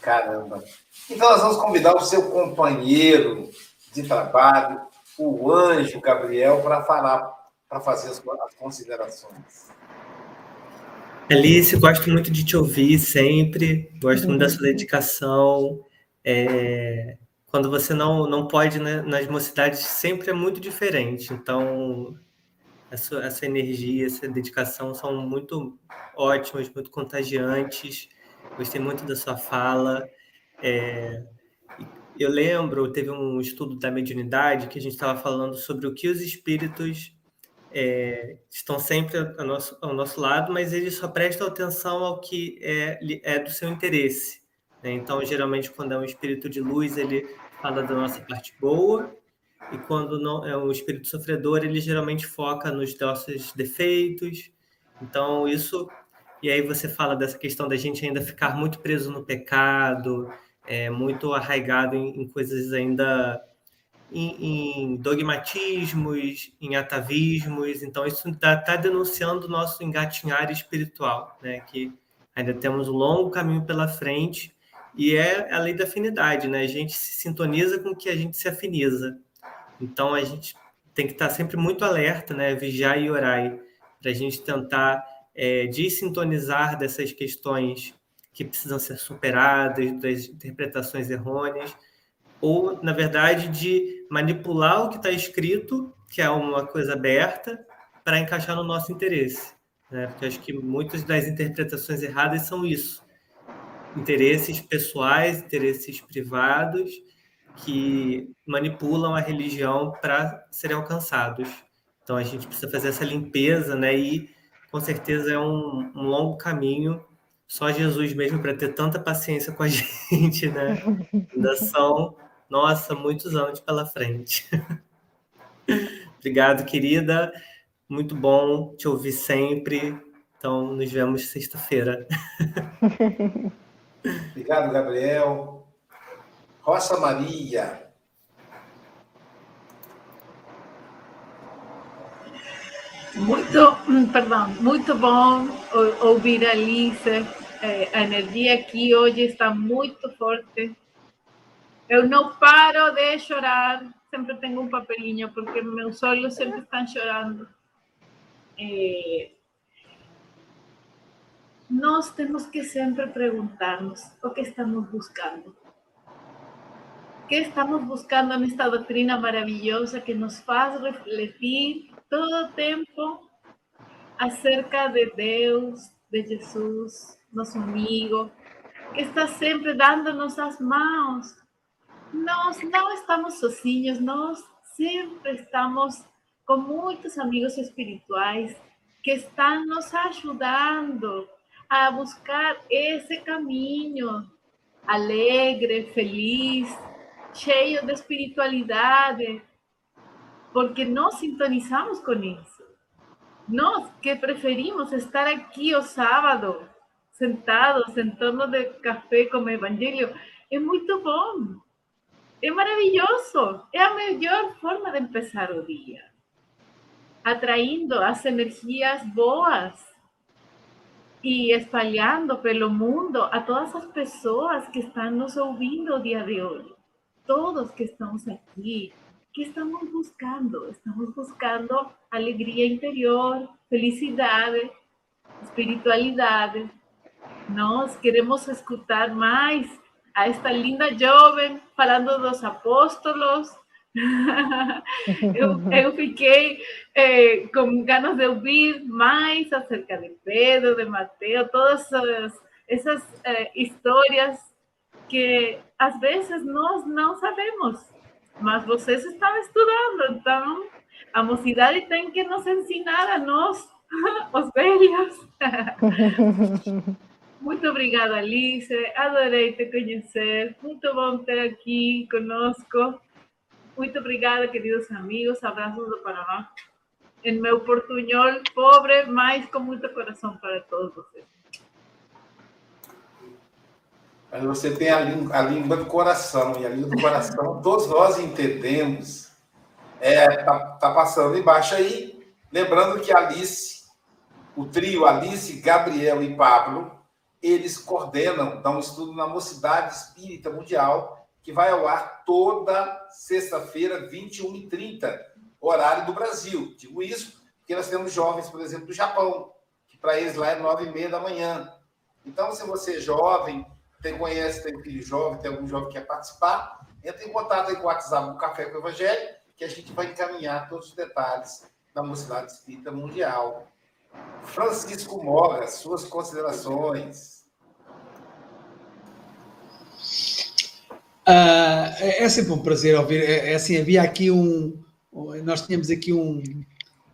S4: Caramba. Então, nós vamos convidar o seu companheiro de trabalho, o anjo Gabriel, para falar, para fazer as considerações.
S8: Alice, gosto muito de te ouvir sempre, gosto muito da sua dedicação. É, quando você não, não pode né, nas mocidades, sempre é muito diferente. Então, essa, essa energia, essa dedicação são muito ótimas, muito contagiantes. Gostei muito da sua fala. É, eu lembro, teve um estudo da mediunidade que a gente estava falando sobre o que os espíritos é, estão sempre ao nosso, ao nosso lado, mas eles só prestam atenção ao que é, é do seu interesse. Né? Então, geralmente, quando é um espírito de luz, ele fala da nossa parte boa, e quando não é um espírito sofredor, ele geralmente foca nos nossos defeitos. Então, isso. E aí você fala dessa questão da gente ainda ficar muito preso no pecado, é, muito arraigado em, em coisas ainda em, em, dogmatismos, em atavismos. Então, isso está tá denunciando o nosso engatinhar espiritual, né? que ainda temos um longo caminho pela frente, e é a lei da afinidade, né? a gente se sintoniza com o que a gente se afiniza. Então, a gente tem que estar sempre muito alerta, né? vigiar e orar, para a gente tentar é, desintonizar dessas questões que precisam ser superadas, das interpretações errôneas, ou, na verdade, de manipular o que está escrito, que é uma coisa aberta, para encaixar no nosso interesse. Né? Porque acho que muitas das interpretações erradas são isso. Interesses pessoais, interesses privados, que manipulam a religião para serem alcançados. Então, a gente precisa fazer essa limpeza, né? E, com certeza, é um, um longo caminho só Jesus mesmo para ter tanta paciência com a gente, né? Ainda são nossa, muitos anos pela frente. Obrigado, querida. Muito bom te ouvir sempre. Então, nos vemos sexta-feira.
S4: Obrigado, Gabriel. Roça Maria.
S6: Muito, perdão, muito bom ouvir a Alice. Eh, a energia aqui hoje está muito forte. Eu não paro de chorar, sempre tenho um papelinho, porque meus olhos sempre estão chorando. É... Nós temos que sempre perguntarnos o que estamos buscando. O que estamos buscando nesta doutrina maravilhosa que nos faz refletir todo o tempo acerca de Deus, de Jesus, nosso amigo, que está sempre dando-nos as mãos nós não estamos sozinhos, nós sempre estamos com muitos amigos espirituais que estão nos ajudando a buscar esse caminho alegre, feliz, cheio de espiritualidade, porque nós sintonizamos com isso. Nós que preferimos estar aqui o sábado, sentados em torno de café com o evangelho, é muito bom. É maravilhoso. É a melhor forma de empezar o dia. Atraindo as energias boas e espalhando pelo mundo a todas as pessoas que estão nos ouvindo o dia de hoje. Todos que estamos aqui, que estamos buscando? Estamos buscando alegria interior, felicidade, espiritualidade. Nós queremos escutar mais a esta linda jovem falando dos apóstolos. eu, eu, fiquei eh, com ganas de ouvir mais acerca de Pedro, de Mateus, todas essas, essas eh, histórias que às vezes nós não sabemos, mas vocês estão estudando, então a mocidade tem que nos ensinar a nós, os velhos. Muito obrigada, Alice. Adorei te conhecer. Muito bom ter aqui conosco. Muito obrigada, queridos amigos. Abraços do Paraná. Em meu portunhol pobre, mas com muito coração para todos vocês.
S4: Mas você tem a língua, a língua do coração, e a língua do coração todos nós entendemos. É, tá, tá passando embaixo aí. Lembrando que Alice, o trio Alice, Gabriel e Pablo, eles coordenam, dão um estudo na Mocidade Espírita Mundial, que vai ao ar toda sexta-feira, 21h30, horário do Brasil. Digo isso porque nós temos jovens, por exemplo, do Japão, que para eles lá é nove e meia da manhã. Então, se você é jovem, tem, conhece, tem filho jovem, tem algum jovem que quer participar, entre em contato aí com o WhatsApp do Café com o Evangelho, que a gente vai encaminhar todos os detalhes da Mocidade Espírita Mundial. Francisco Moga, suas considerações.
S7: Uh, é sempre um prazer ouvir. É, é, assim, havia aqui um. Nós tínhamos aqui um,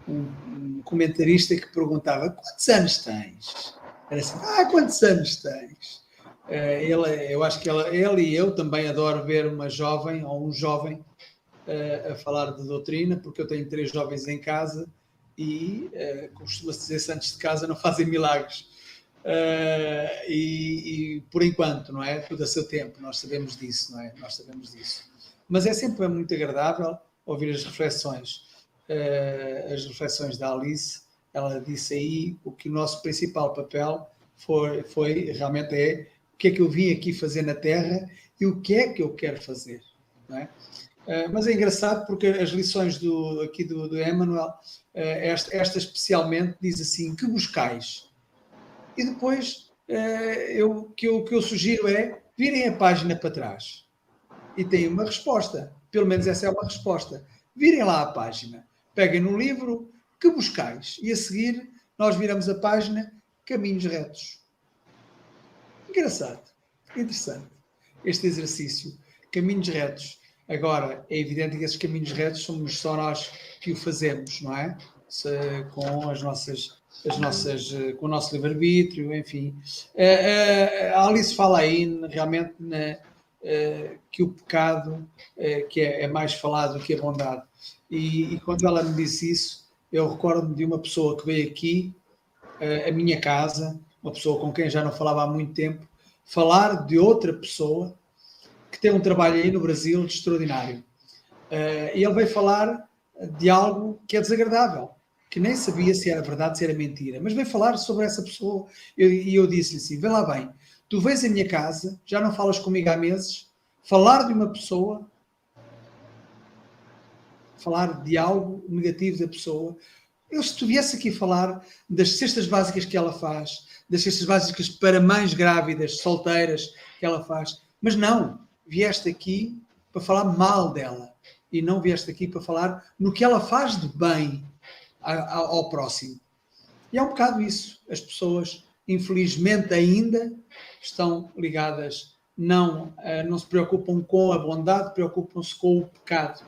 S7: um, comentarista que perguntava: quantos anos tens? Era assim: ah, quantos anos tens? Uh, ele, eu acho que ele, ele e eu também adoro ver uma jovem ou um jovem uh, a falar de doutrina, porque eu tenho três jovens em casa e uh, costuma-se dizer santos de casa não fazem milagres. Uh, e, e, por enquanto, não é? Tudo a seu tempo, nós sabemos disso, não é? Nós sabemos disso. Mas é sempre muito agradável ouvir as reflexões, uh, as reflexões da Alice. Ela disse aí o que o nosso principal papel foi, foi realmente é o que é que eu vim aqui fazer na Terra e o que é que eu quero fazer, não é? Uh, mas é engraçado porque as lições do, aqui do, do Emmanuel, esta, esta especialmente, diz assim: que buscais? e depois eh, eu, que eu, que eu sugiro é virem a página para trás e têm uma resposta. Pelo menos essa é uma resposta. Virem lá a página, peguem no livro que buscais e a seguir nós viramos a página Caminhos Retos. Engraçado, interessante este exercício. Caminhos retos. Agora, é evidente que esses caminhos retos somos só nós que o fazemos, não é? Se, com as nossas as nossas, eh, com o nosso livre-arbítrio, enfim. Eh, eh, a Alice fala aí realmente na, que o pecado que é, é, mais falado que a bondade. E, e, quando ela me disse isso, eu recordo-me de uma pessoa que veio aqui, a minha casa, uma pessoa com quem já não falava há muito tempo, falar de outra pessoa tem um trabalho aí no Brasil extraordinário. E ele veio falar de algo que é desagradável que nem sabia se era verdade, se era mentira, mas veio falar sobre essa pessoa e eu, eu disse-lhe assim: vê lá bem, tu vens à minha casa, já não falas comigo há meses, falar de uma pessoa, falar de algo negativo da pessoa. Eu, se tu viesse aqui falar das cestas básicas que ela faz, das cestas básicas para mães grávidas, solteiras, que ela faz, mas não, vieste aqui para falar mal dela e não vieste aqui para falar no que ela faz de bem ao próximo. E é um bocado isso. As pessoas, infelizmente, ainda estão ligadas, não, eh, não se preocupam com a bondade, preocupam-se com o pecado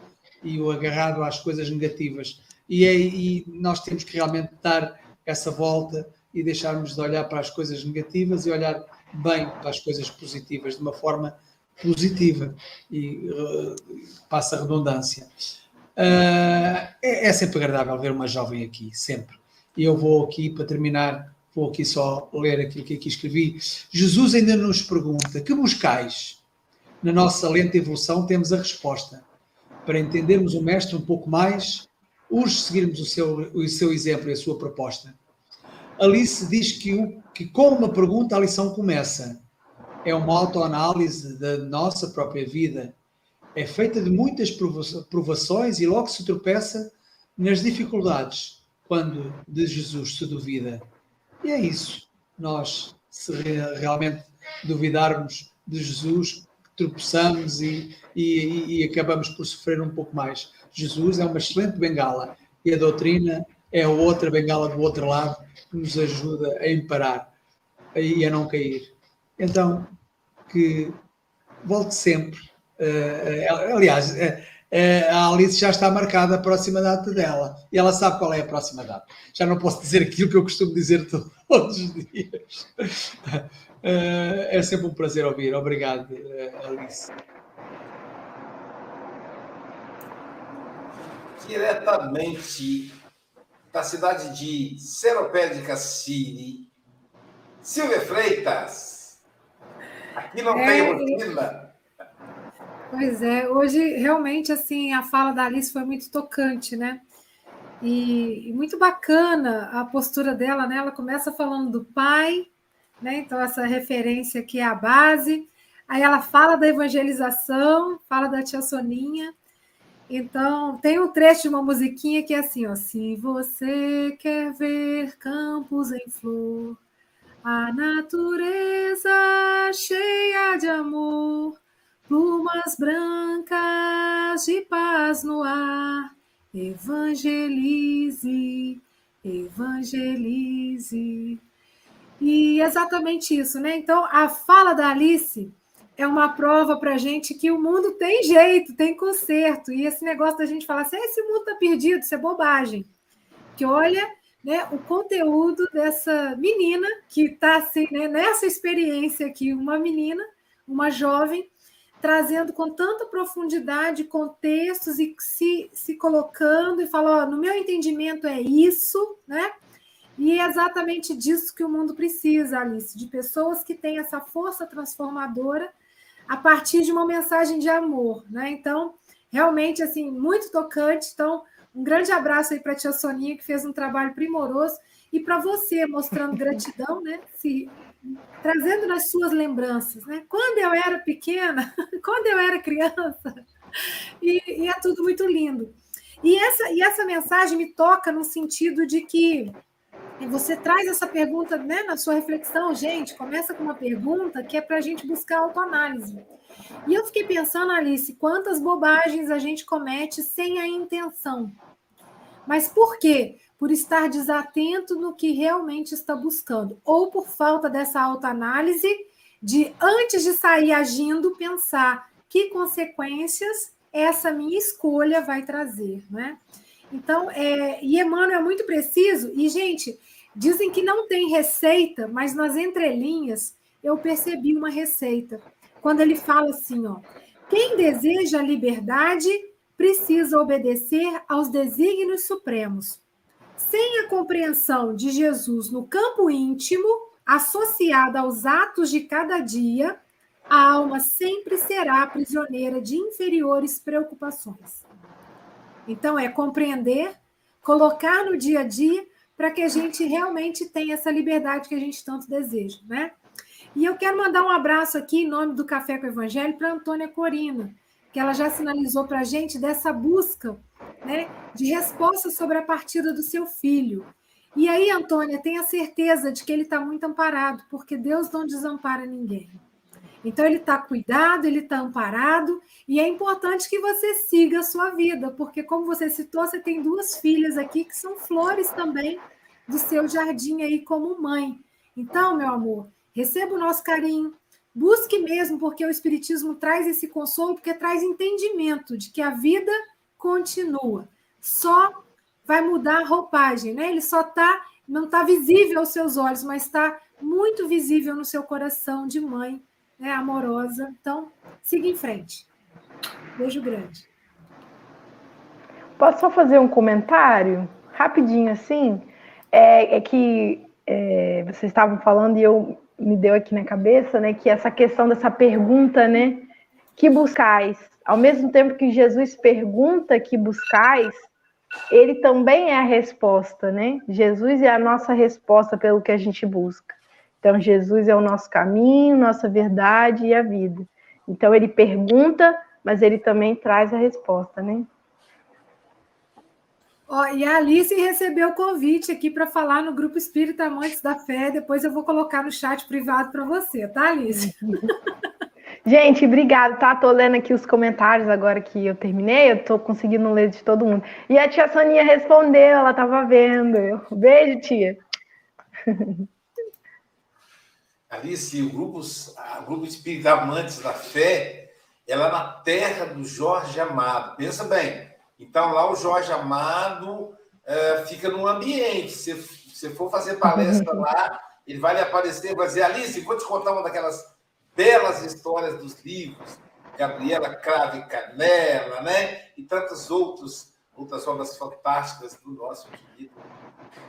S7: e o agarrado às coisas negativas. E, é, e nós temos que realmente dar essa volta e deixarmos de olhar para as coisas negativas e olhar bem para as coisas positivas, de uma forma positiva e uh, passa a redundância. Uh, é, é, sempre agradável ver uma jovem aqui, sempre. E eu vou aqui, para terminar, vou aqui só ler aquilo que aqui escrevi. Jesus ainda nos pergunta: que buscais? Na nossa lenta evolução temos a resposta. Para entendermos o Mestre um pouco mais, urge seguirmos o seu, o seu exemplo e a sua proposta. Alice diz que, o, que com uma pergunta a lição começa. É uma autoanálise da nossa própria vida é feita de muitas provações e logo se tropeça nas dificuldades quando de Jesus se duvida. E é isso. Nós, se realmente duvidarmos de Jesus, tropeçamos e, e, e, acabamos por sofrer um pouco mais. Jesus é uma excelente bengala e a doutrina é outra bengala do outro lado que nos ajuda a imparar e a não cair. Então, que volte sempre Uh, aliás, uh, a Alice já está marcada a próxima data dela e ela sabe qual é a próxima data. Já não posso dizer aquilo que eu costumo dizer todos os dias. é sempre um prazer ouvir. Obrigado, Alice.
S4: Diretamente da cidade de Seropédica City, Silvia Freitas. Aqui não é, tem rotina.
S5: Pois é, hoje realmente assim a fala da Alice foi muito tocante, né? E, e, muito bacana a postura dela, né? Ela começa falando do pai, né? Então essa referência aqui é a base. Aí ela fala da evangelização, fala da tia Soninha Então, tem um trecho de uma musiquinha que é assim, ó. Se você quer ver campos em flor, a natureza cheia de amor, plumas brancas de paz no ar, evangelize, evangelize. E exatamente isso, né? Então, a fala da Alice é uma prova para a gente que o mundo tem jeito, tem conserto. E esse negócio da gente falar assim, ah, esse mundo está perdido, isso é bobagem. Que olha né, o conteúdo dessa menina que está assim, né, nessa experiência aqui, uma menina, uma jovem, trazendo com tanta profundidade contextos e se, se colocando e falando, no meu entendimento é isso, né? E é exatamente disso que o mundo precisa, Alice, de pessoas que têm essa força transformadora a partir de uma mensagem de amor, né? Então, realmente, assim, muito tocante. Então, um grande abraço aí para a tia Soninha, que fez um trabalho primoroso, e para você, mostrando gratidão, né? Se, trazendo nas suas lembranças, né? Quando eu era pequena, quando eu era criança, e, e é tudo muito lindo. E essa, e essa mensagem me toca no sentido de que e você traz essa pergunta né, na sua reflexão, gente. Começa com uma pergunta que é para a gente buscar autoanálise. E eu fiquei pensando, Alice, quantas bobagens a gente comete sem a intenção. Mas por quê? Por estar desatento no que realmente está buscando, ou por falta dessa autoanálise de, antes de sair agindo, pensar que consequências essa minha escolha vai trazer, né? Então, é, e Emmanuel é muito preciso, e, gente, dizem que não tem receita, mas nas entrelinhas eu percebi uma receita. Quando ele fala assim, ó, quem deseja a liberdade precisa obedecer aos desígnios supremos. Sem a compreensão de Jesus no campo íntimo, associada aos atos de cada dia, a alma sempre será prisioneira de inferiores preocupações. Então, é compreender, colocar no dia a dia, para que a gente realmente tenha essa liberdade que a gente tanto deseja, né? E eu quero mandar um abraço aqui, em nome do Café com o Evangelho, para Antônia Corina, que ela já sinalizou para a gente dessa busca né, de resposta sobre a partida do seu filho. E aí, Antônia, tenha certeza de que ele está muito amparado, porque Deus não desampara ninguém. Então, ele está cuidado, ele está amparado, e é importante que você siga a sua vida, porque, como você citou, você tem duas filhas aqui que são flores também do seu jardim aí como mãe. Então, meu amor, receba o nosso carinho, busque mesmo, porque o Espiritismo traz esse consolo, porque traz entendimento de que a vida continua. Só vai mudar a roupagem, né? Ele só está, não está visível aos seus olhos, mas está muito visível no seu coração de mãe né, amorosa. Então, siga em frente. Beijo grande.
S9: Posso só fazer um comentário rapidinho assim? É, é que é, vocês estavam falando e eu me deu aqui na cabeça, né? Que essa questão dessa pergunta, né? Que buscais? Ao mesmo tempo que Jesus pergunta que buscais, ele também é a resposta, né? Jesus é a nossa resposta pelo que a gente busca. Então, Jesus é o nosso caminho, nossa verdade e a vida. Então, ele pergunta, mas ele também traz a resposta, né?
S5: Ó, e a Alice recebeu o convite aqui para falar no Grupo Espírita Amantes da Fé. Depois eu vou colocar no chat privado para você, tá, Alice?
S9: Gente, obrigado, tá? Tô lendo aqui os comentários agora que eu terminei, eu tô conseguindo ler de todo mundo. E a tia Soninha respondeu, ela estava vendo. Beijo, tia.
S4: Alice, o grupo, o grupo Espírita Amantes da Fé é lá na terra do Jorge Amado. Pensa bem. Então, lá o Jorge Amado é, fica num ambiente. Se você for fazer palestra lá, ele vai lhe aparecer, vai dizer, Alice, vou te contar uma daquelas belas histórias dos livros, Gabriela Crave Canela, né? E tantas outros, outras obras fantásticas do nosso querido.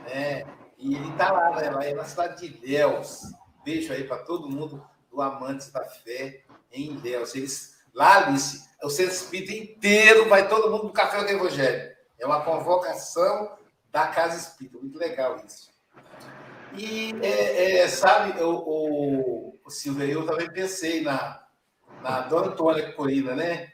S4: Né? E ele está lá, né? lá é na cidade de Ilhéus beijo aí para todo mundo do Amantes da Fé em Ilhéus. Eles, lá, Alice, o centro espírita inteiro, vai todo mundo no Café do Evangelho. É uma convocação da Casa Espírita. Muito legal isso. E, é, é, sabe, o, o, o Silvia, eu também pensei na, na Dona Antônia Corina, né?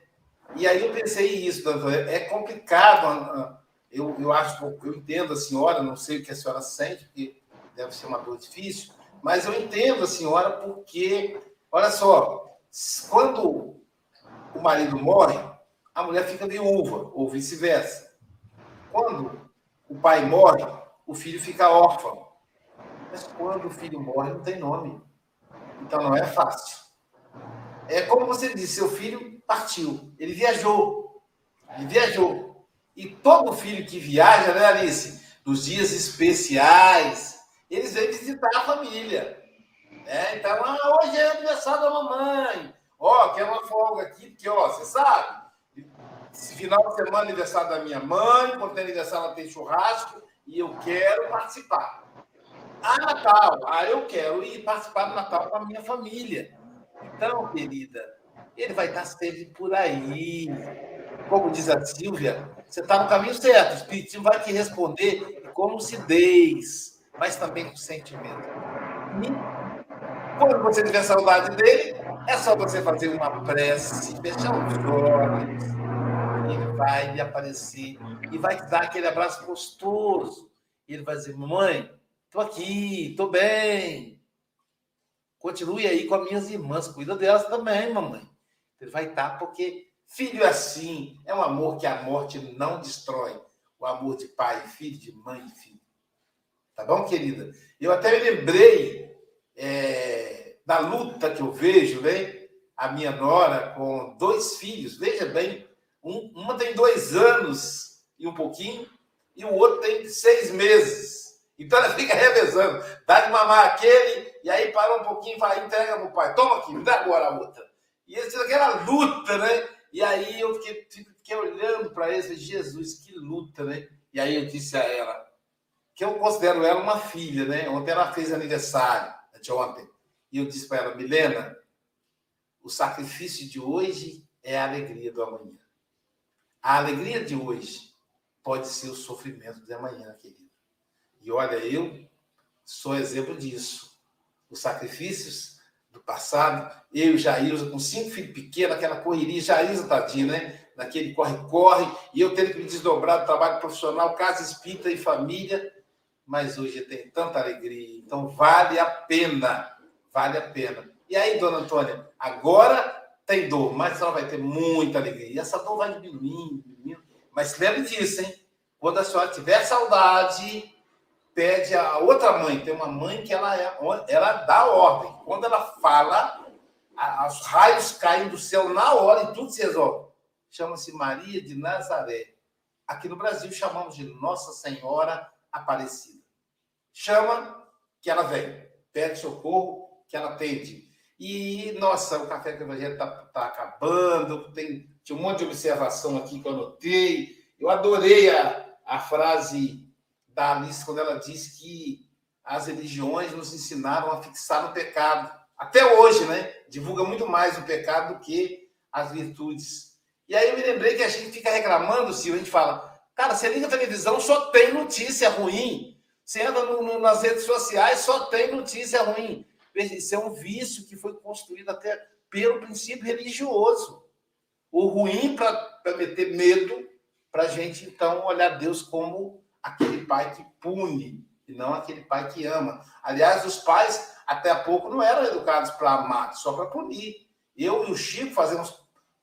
S4: E aí eu pensei isso, doutor, é complicado. Eu, eu acho, eu entendo a senhora, não sei o que a senhora sente, porque deve ser uma dor difícil, mas eu entendo a senhora porque, olha só, quando o marido morre, a mulher fica viúva, ou vice-versa. Quando o pai morre, o filho fica órfão. Mas quando o filho morre, não tem nome. Então não é fácil. É como você disse, seu filho partiu, ele viajou. Ele viajou. E todo filho que viaja, né, Alice? Nos dias especiais, eles vêm visitar a família. É, então, ah, hoje é aniversário da mamãe. Ó, quer uma folga aqui, porque, ó, você sabe, esse final de semana é aniversário da minha mãe, quando tem aniversário ela tem churrasco, e eu quero participar. Ah, Natal, ah, eu quero ir participar do Natal com a minha família. Então, querida, ele vai estar sempre por aí. Como diz a Silvia, você está no caminho certo. O Espiritismo vai te responder com lucidez, mas também com sentimento. E quando você tiver saudade dele, é só você fazer uma prece, fechar os olhos. Ele vai aparecer e vai te dar aquele abraço gostoso. Ele vai dizer: Mãe, estou aqui, estou bem. Continue aí com as minhas irmãs, cuida delas também, mamãe. Ele vai estar, porque filho é assim, é um amor que a morte não destrói. O amor de pai filho, de mãe filho. Tá bom, querida? Eu até me lembrei é, da luta que eu vejo, né? A minha nora com dois filhos, veja bem, um, uma tem dois anos e um pouquinho, e o outro tem seis meses. Então ela fica revezando, dá de mamar aquele, e aí para um pouquinho e vai, entrega pro pai, toma aqui, me dá agora a outra. E eles aquela luta, né? E aí eu fiquei, fiquei olhando para eles Jesus, que luta, né? E aí eu disse a ela, que eu considero ela uma filha, né? Ontem ela fez aniversário, anteontem. E eu disse para ela, Milena, o sacrifício de hoje é a alegria do amanhã. A alegria de hoje pode ser o sofrimento de amanhã, querida. E olha, eu sou exemplo disso. Os sacrifícios do passado. Eu e Jailza, com cinco filhos pequenos, aquela correria, Jailza tadinha, né? Naquele corre-corre, e eu tendo que me desdobrar do trabalho profissional, casa espírita e família. Mas hoje tenho tanta alegria. Então vale a pena. Vale a pena. E aí, dona Antônia, agora tem dor, mas ela vai ter muita alegria. E essa dor vai diminuindo, diminuindo. Mas lembre disso, hein? Quando a senhora tiver saudade, pede a outra mãe. Tem uma mãe que ela, é, ela dá ordem. Quando ela fala, os raios caem do céu na hora e tudo se resolve. Chama-se Maria de Nazaré. Aqui no Brasil chamamos de Nossa Senhora Aparecida. Chama que ela vem. Pede socorro que ela atende. E, nossa, o Café com o Evangelho está tá acabando. Tem, tinha um monte de observação aqui que eu anotei. Eu adorei a, a frase da Alice quando ela disse que as religiões nos ensinaram a fixar no pecado. Até hoje, né? Divulga muito mais o pecado do que as virtudes. E aí eu me lembrei que a gente fica reclamando, se a gente fala, cara, você liga a televisão, só tem notícia ruim. Você anda no, no, nas redes sociais, só tem notícia ruim. Isso é um vício que foi construído até pelo princípio religioso. O ruim para meter medo, para a gente, então, olhar Deus como aquele pai que pune e não aquele pai que ama. Aliás, os pais até há pouco não eram educados para amar, só para punir. Eu e o Chico fazemos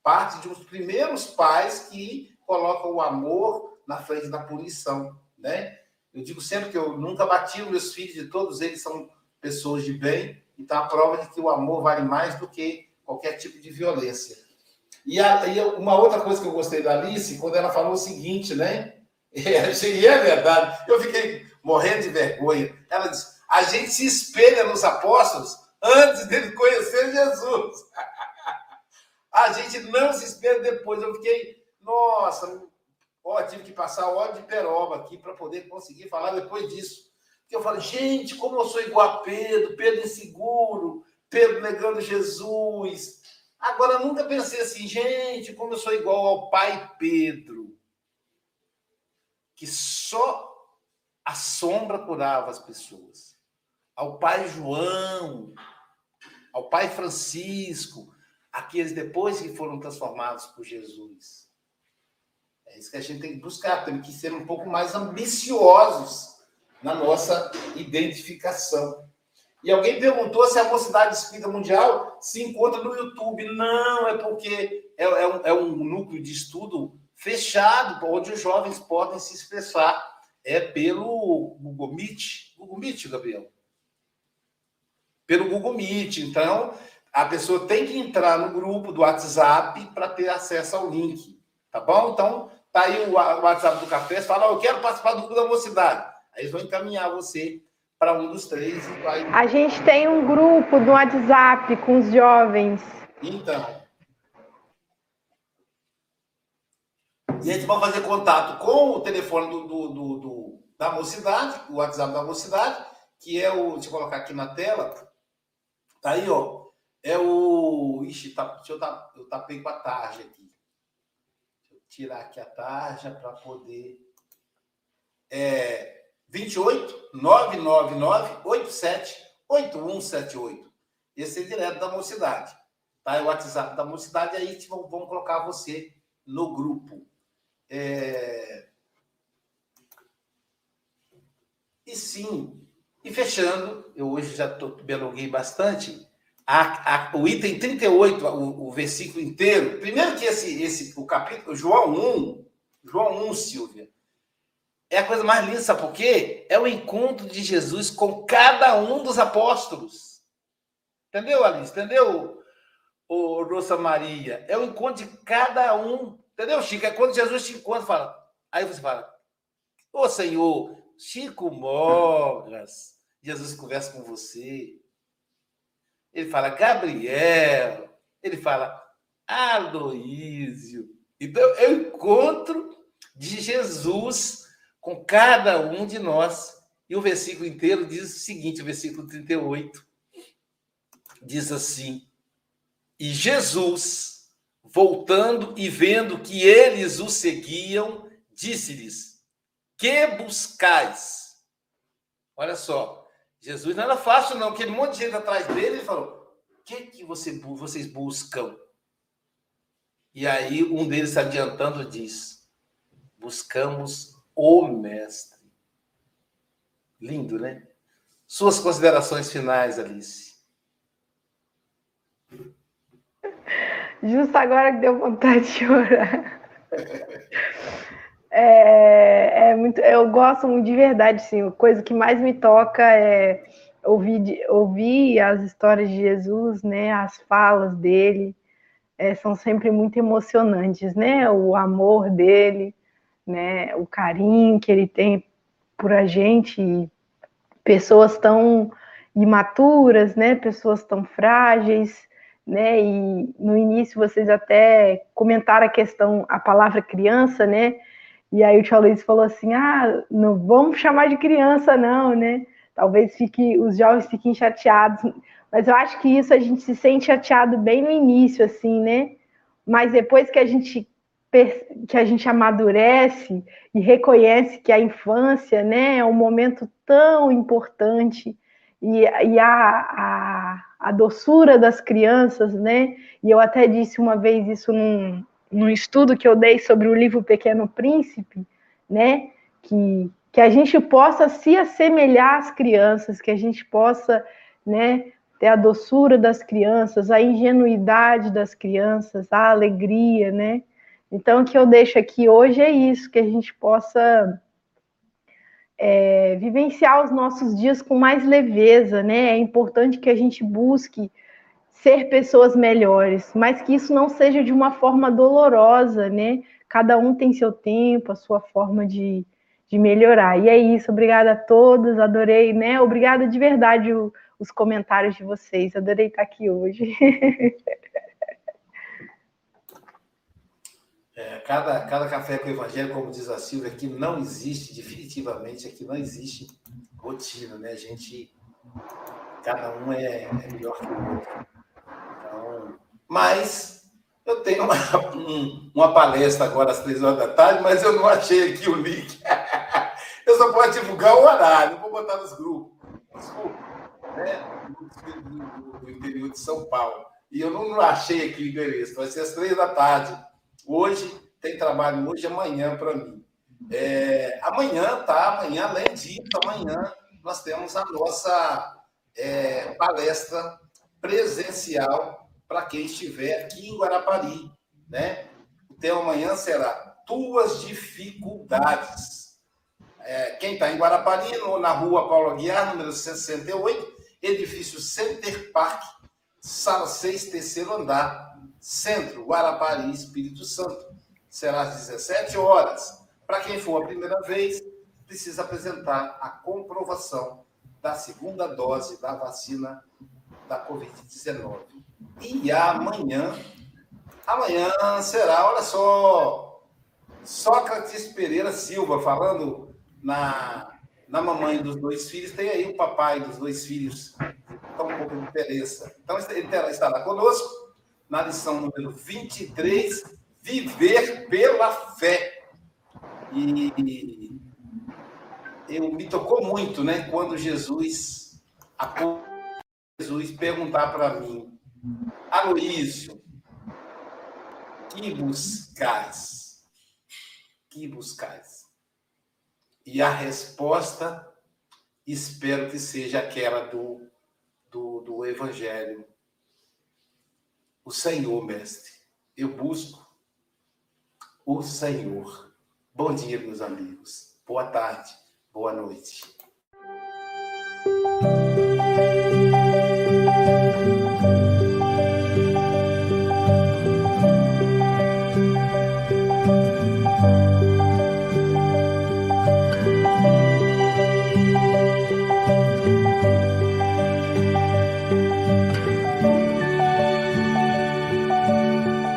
S4: parte de um dos primeiros pais que colocam o amor na frente da punição, né? Eu digo sempre que eu nunca bati os meus filhos, de todos eles são pessoas de bem, então a prova de que o amor vale mais do que qualquer tipo de violência. E, a, e uma outra coisa que eu gostei da Alice, quando ela falou o seguinte, né? E é verdade. Eu fiquei morrendo de vergonha. Ela disse: a gente se espelha nos apóstolos antes dele conhecer Jesus. a gente não se espelha depois. Eu fiquei, nossa, ó, tive que passar ódio de peroba aqui para poder conseguir falar depois disso. Porque eu falo, gente, como eu sou igual a Pedro, Pedro inseguro, Pedro negando Jesus. Agora, nunca pensei assim, gente, como eu sou igual ao pai Pedro que só a sombra curava as pessoas. Ao pai João, ao pai Francisco, aqueles depois que foram transformados por Jesus. É isso que a gente tem que buscar, temos que ser um pouco mais ambiciosos na nossa identificação. E alguém perguntou se a Mocidade Espírita Mundial se encontra no YouTube. Não, é porque é, é, um, é um núcleo de estudo fechado, onde os jovens podem se expressar. É pelo Google Meet. Google Meet, Gabriel? Pelo Google Meet. Então, a pessoa tem que entrar no grupo do WhatsApp para ter acesso ao link. Tá bom? Então, tá aí o WhatsApp do café. Você fala, oh, eu quero participar do grupo da mocidade. Aí eles vão encaminhar você para um dos três vai.
S9: A gente tem um grupo no WhatsApp com os jovens.
S4: Então. E a gente vai fazer contato com o telefone do, do, do, do da mocidade, o WhatsApp da mocidade, que é o. Deixa eu colocar aqui na tela. Tá aí, ó. É o. Ixi, tá, deixa eu, tá, eu tapei com a tarja aqui. Tirar aqui a tarja para poder. É 28 999 87 8178. Esse é direto da mocidade. Tá? É o WhatsApp da mocidade, aí vamos colocar você no grupo. É... E sim, e fechando, eu hoje já tô, me alonguei bastante, a, a, o item 38, o, o versículo inteiro, primeiro que esse, esse o capítulo, João 1, João 1, Silvia, é a coisa mais linda, sabe por quê? É o encontro de Jesus com cada um dos apóstolos. Entendeu, Alice? Entendeu, o Rosa Maria? É o encontro de cada um. Entendeu, Chico? É quando Jesus te encontra, fala. Aí você fala, ô Senhor, Chico Mogas. Jesus conversa com você. Ele fala, Gabriel. Ele fala, Aloísio. Então, o encontro de Jesus com cada um de nós. E o versículo inteiro diz o seguinte, o versículo 38, diz assim: E Jesus, voltando e vendo que eles o seguiam, disse-lhes: Que buscais? Olha só, Jesus não era fácil, não, aquele monte de gente atrás dele, ele falou: O que, que você, vocês buscam? E aí um deles se adiantando diz: Buscamos o mestre. Lindo, né? Suas considerações finais, Alice.
S9: Justo agora que deu vontade de chorar. É, é muito, eu gosto muito de verdade, sim. A coisa que mais me toca é ouvir, ouvir as histórias de Jesus, né? As falas dele é, são sempre muito emocionantes, né? O amor dele, né, o carinho que ele tem por a gente, pessoas tão imaturas, né, pessoas tão frágeis, né, e no início vocês até comentaram a questão, a palavra criança, né, e aí o Tio Luiz falou assim, ah, não vamos chamar de criança não, né, talvez fique, os jovens fiquem chateados, mas eu acho que isso a gente se sente chateado bem no início, assim, né, mas depois que a gente que a gente amadurece e reconhece que a infância né, é um momento tão importante e, e a, a, a, doçura das crianças, né? E eu até disse uma vez isso num, num estudo que eu dei sobre o livro Pequeno Príncipe, né? Que, que a gente possa se assemelhar às crianças, que a gente possa, né? Ter a doçura das crianças, a ingenuidade das crianças, a alegria, né? Então, o que eu deixo aqui hoje é isso, que a gente possa é, vivenciar os nossos dias com mais leveza, né? É importante que a gente busque ser pessoas melhores, mas que isso não seja de uma forma dolorosa, né? Cada um tem seu tempo, a sua forma de, de melhorar. E é isso, obrigada a todos, adorei, né? Obrigada de verdade o, os comentários de vocês, adorei estar aqui hoje.
S4: É, cada, cada café com o evangelho, como diz a Silvia, aqui não existe, definitivamente, aqui não existe rotina, né? A gente, cada um é, é melhor que o outro. Mas eu tenho uma, um, uma palestra agora às três horas da tarde, mas eu não achei aqui o link. eu só posso divulgar o horário, não vou botar nos grupos. Desculpa, né? Do, interior de São Paulo. E eu não achei aqui o endereço. Vai ser às três da tarde. Hoje, tem trabalho hoje e amanhã para mim. É, amanhã, tá? Amanhã, além disso, amanhã nós temos a nossa é, palestra presencial para quem estiver aqui em Guarapari, né? O tema amanhã será Tuas Dificuldades. É, quem está em Guarapari, na rua Paulo Aguiar, número 68, edifício Center Park, sala 6, terceiro andar, centro, Guarapari, Espírito Santo. Será às 17 horas. Para quem for a primeira vez, precisa apresentar a comprovação da segunda dose da vacina da Covid-19. E amanhã, amanhã será, olha só, Sócrates Pereira Silva falando na, na mamãe dos dois filhos, tem aí o papai dos dois filhos, então um pouco de diferença. Então ele estará conosco na lição número 23, Viver pela Fé. E eu me tocou muito, né, quando Jesus Jesus perguntar para mim, Aloísio, que buscais? Que buscais? E a resposta, espero que seja aquela do, do, do Evangelho. O Senhor, mestre, eu busco o Senhor. Bom dia, meus amigos. Boa tarde, boa noite.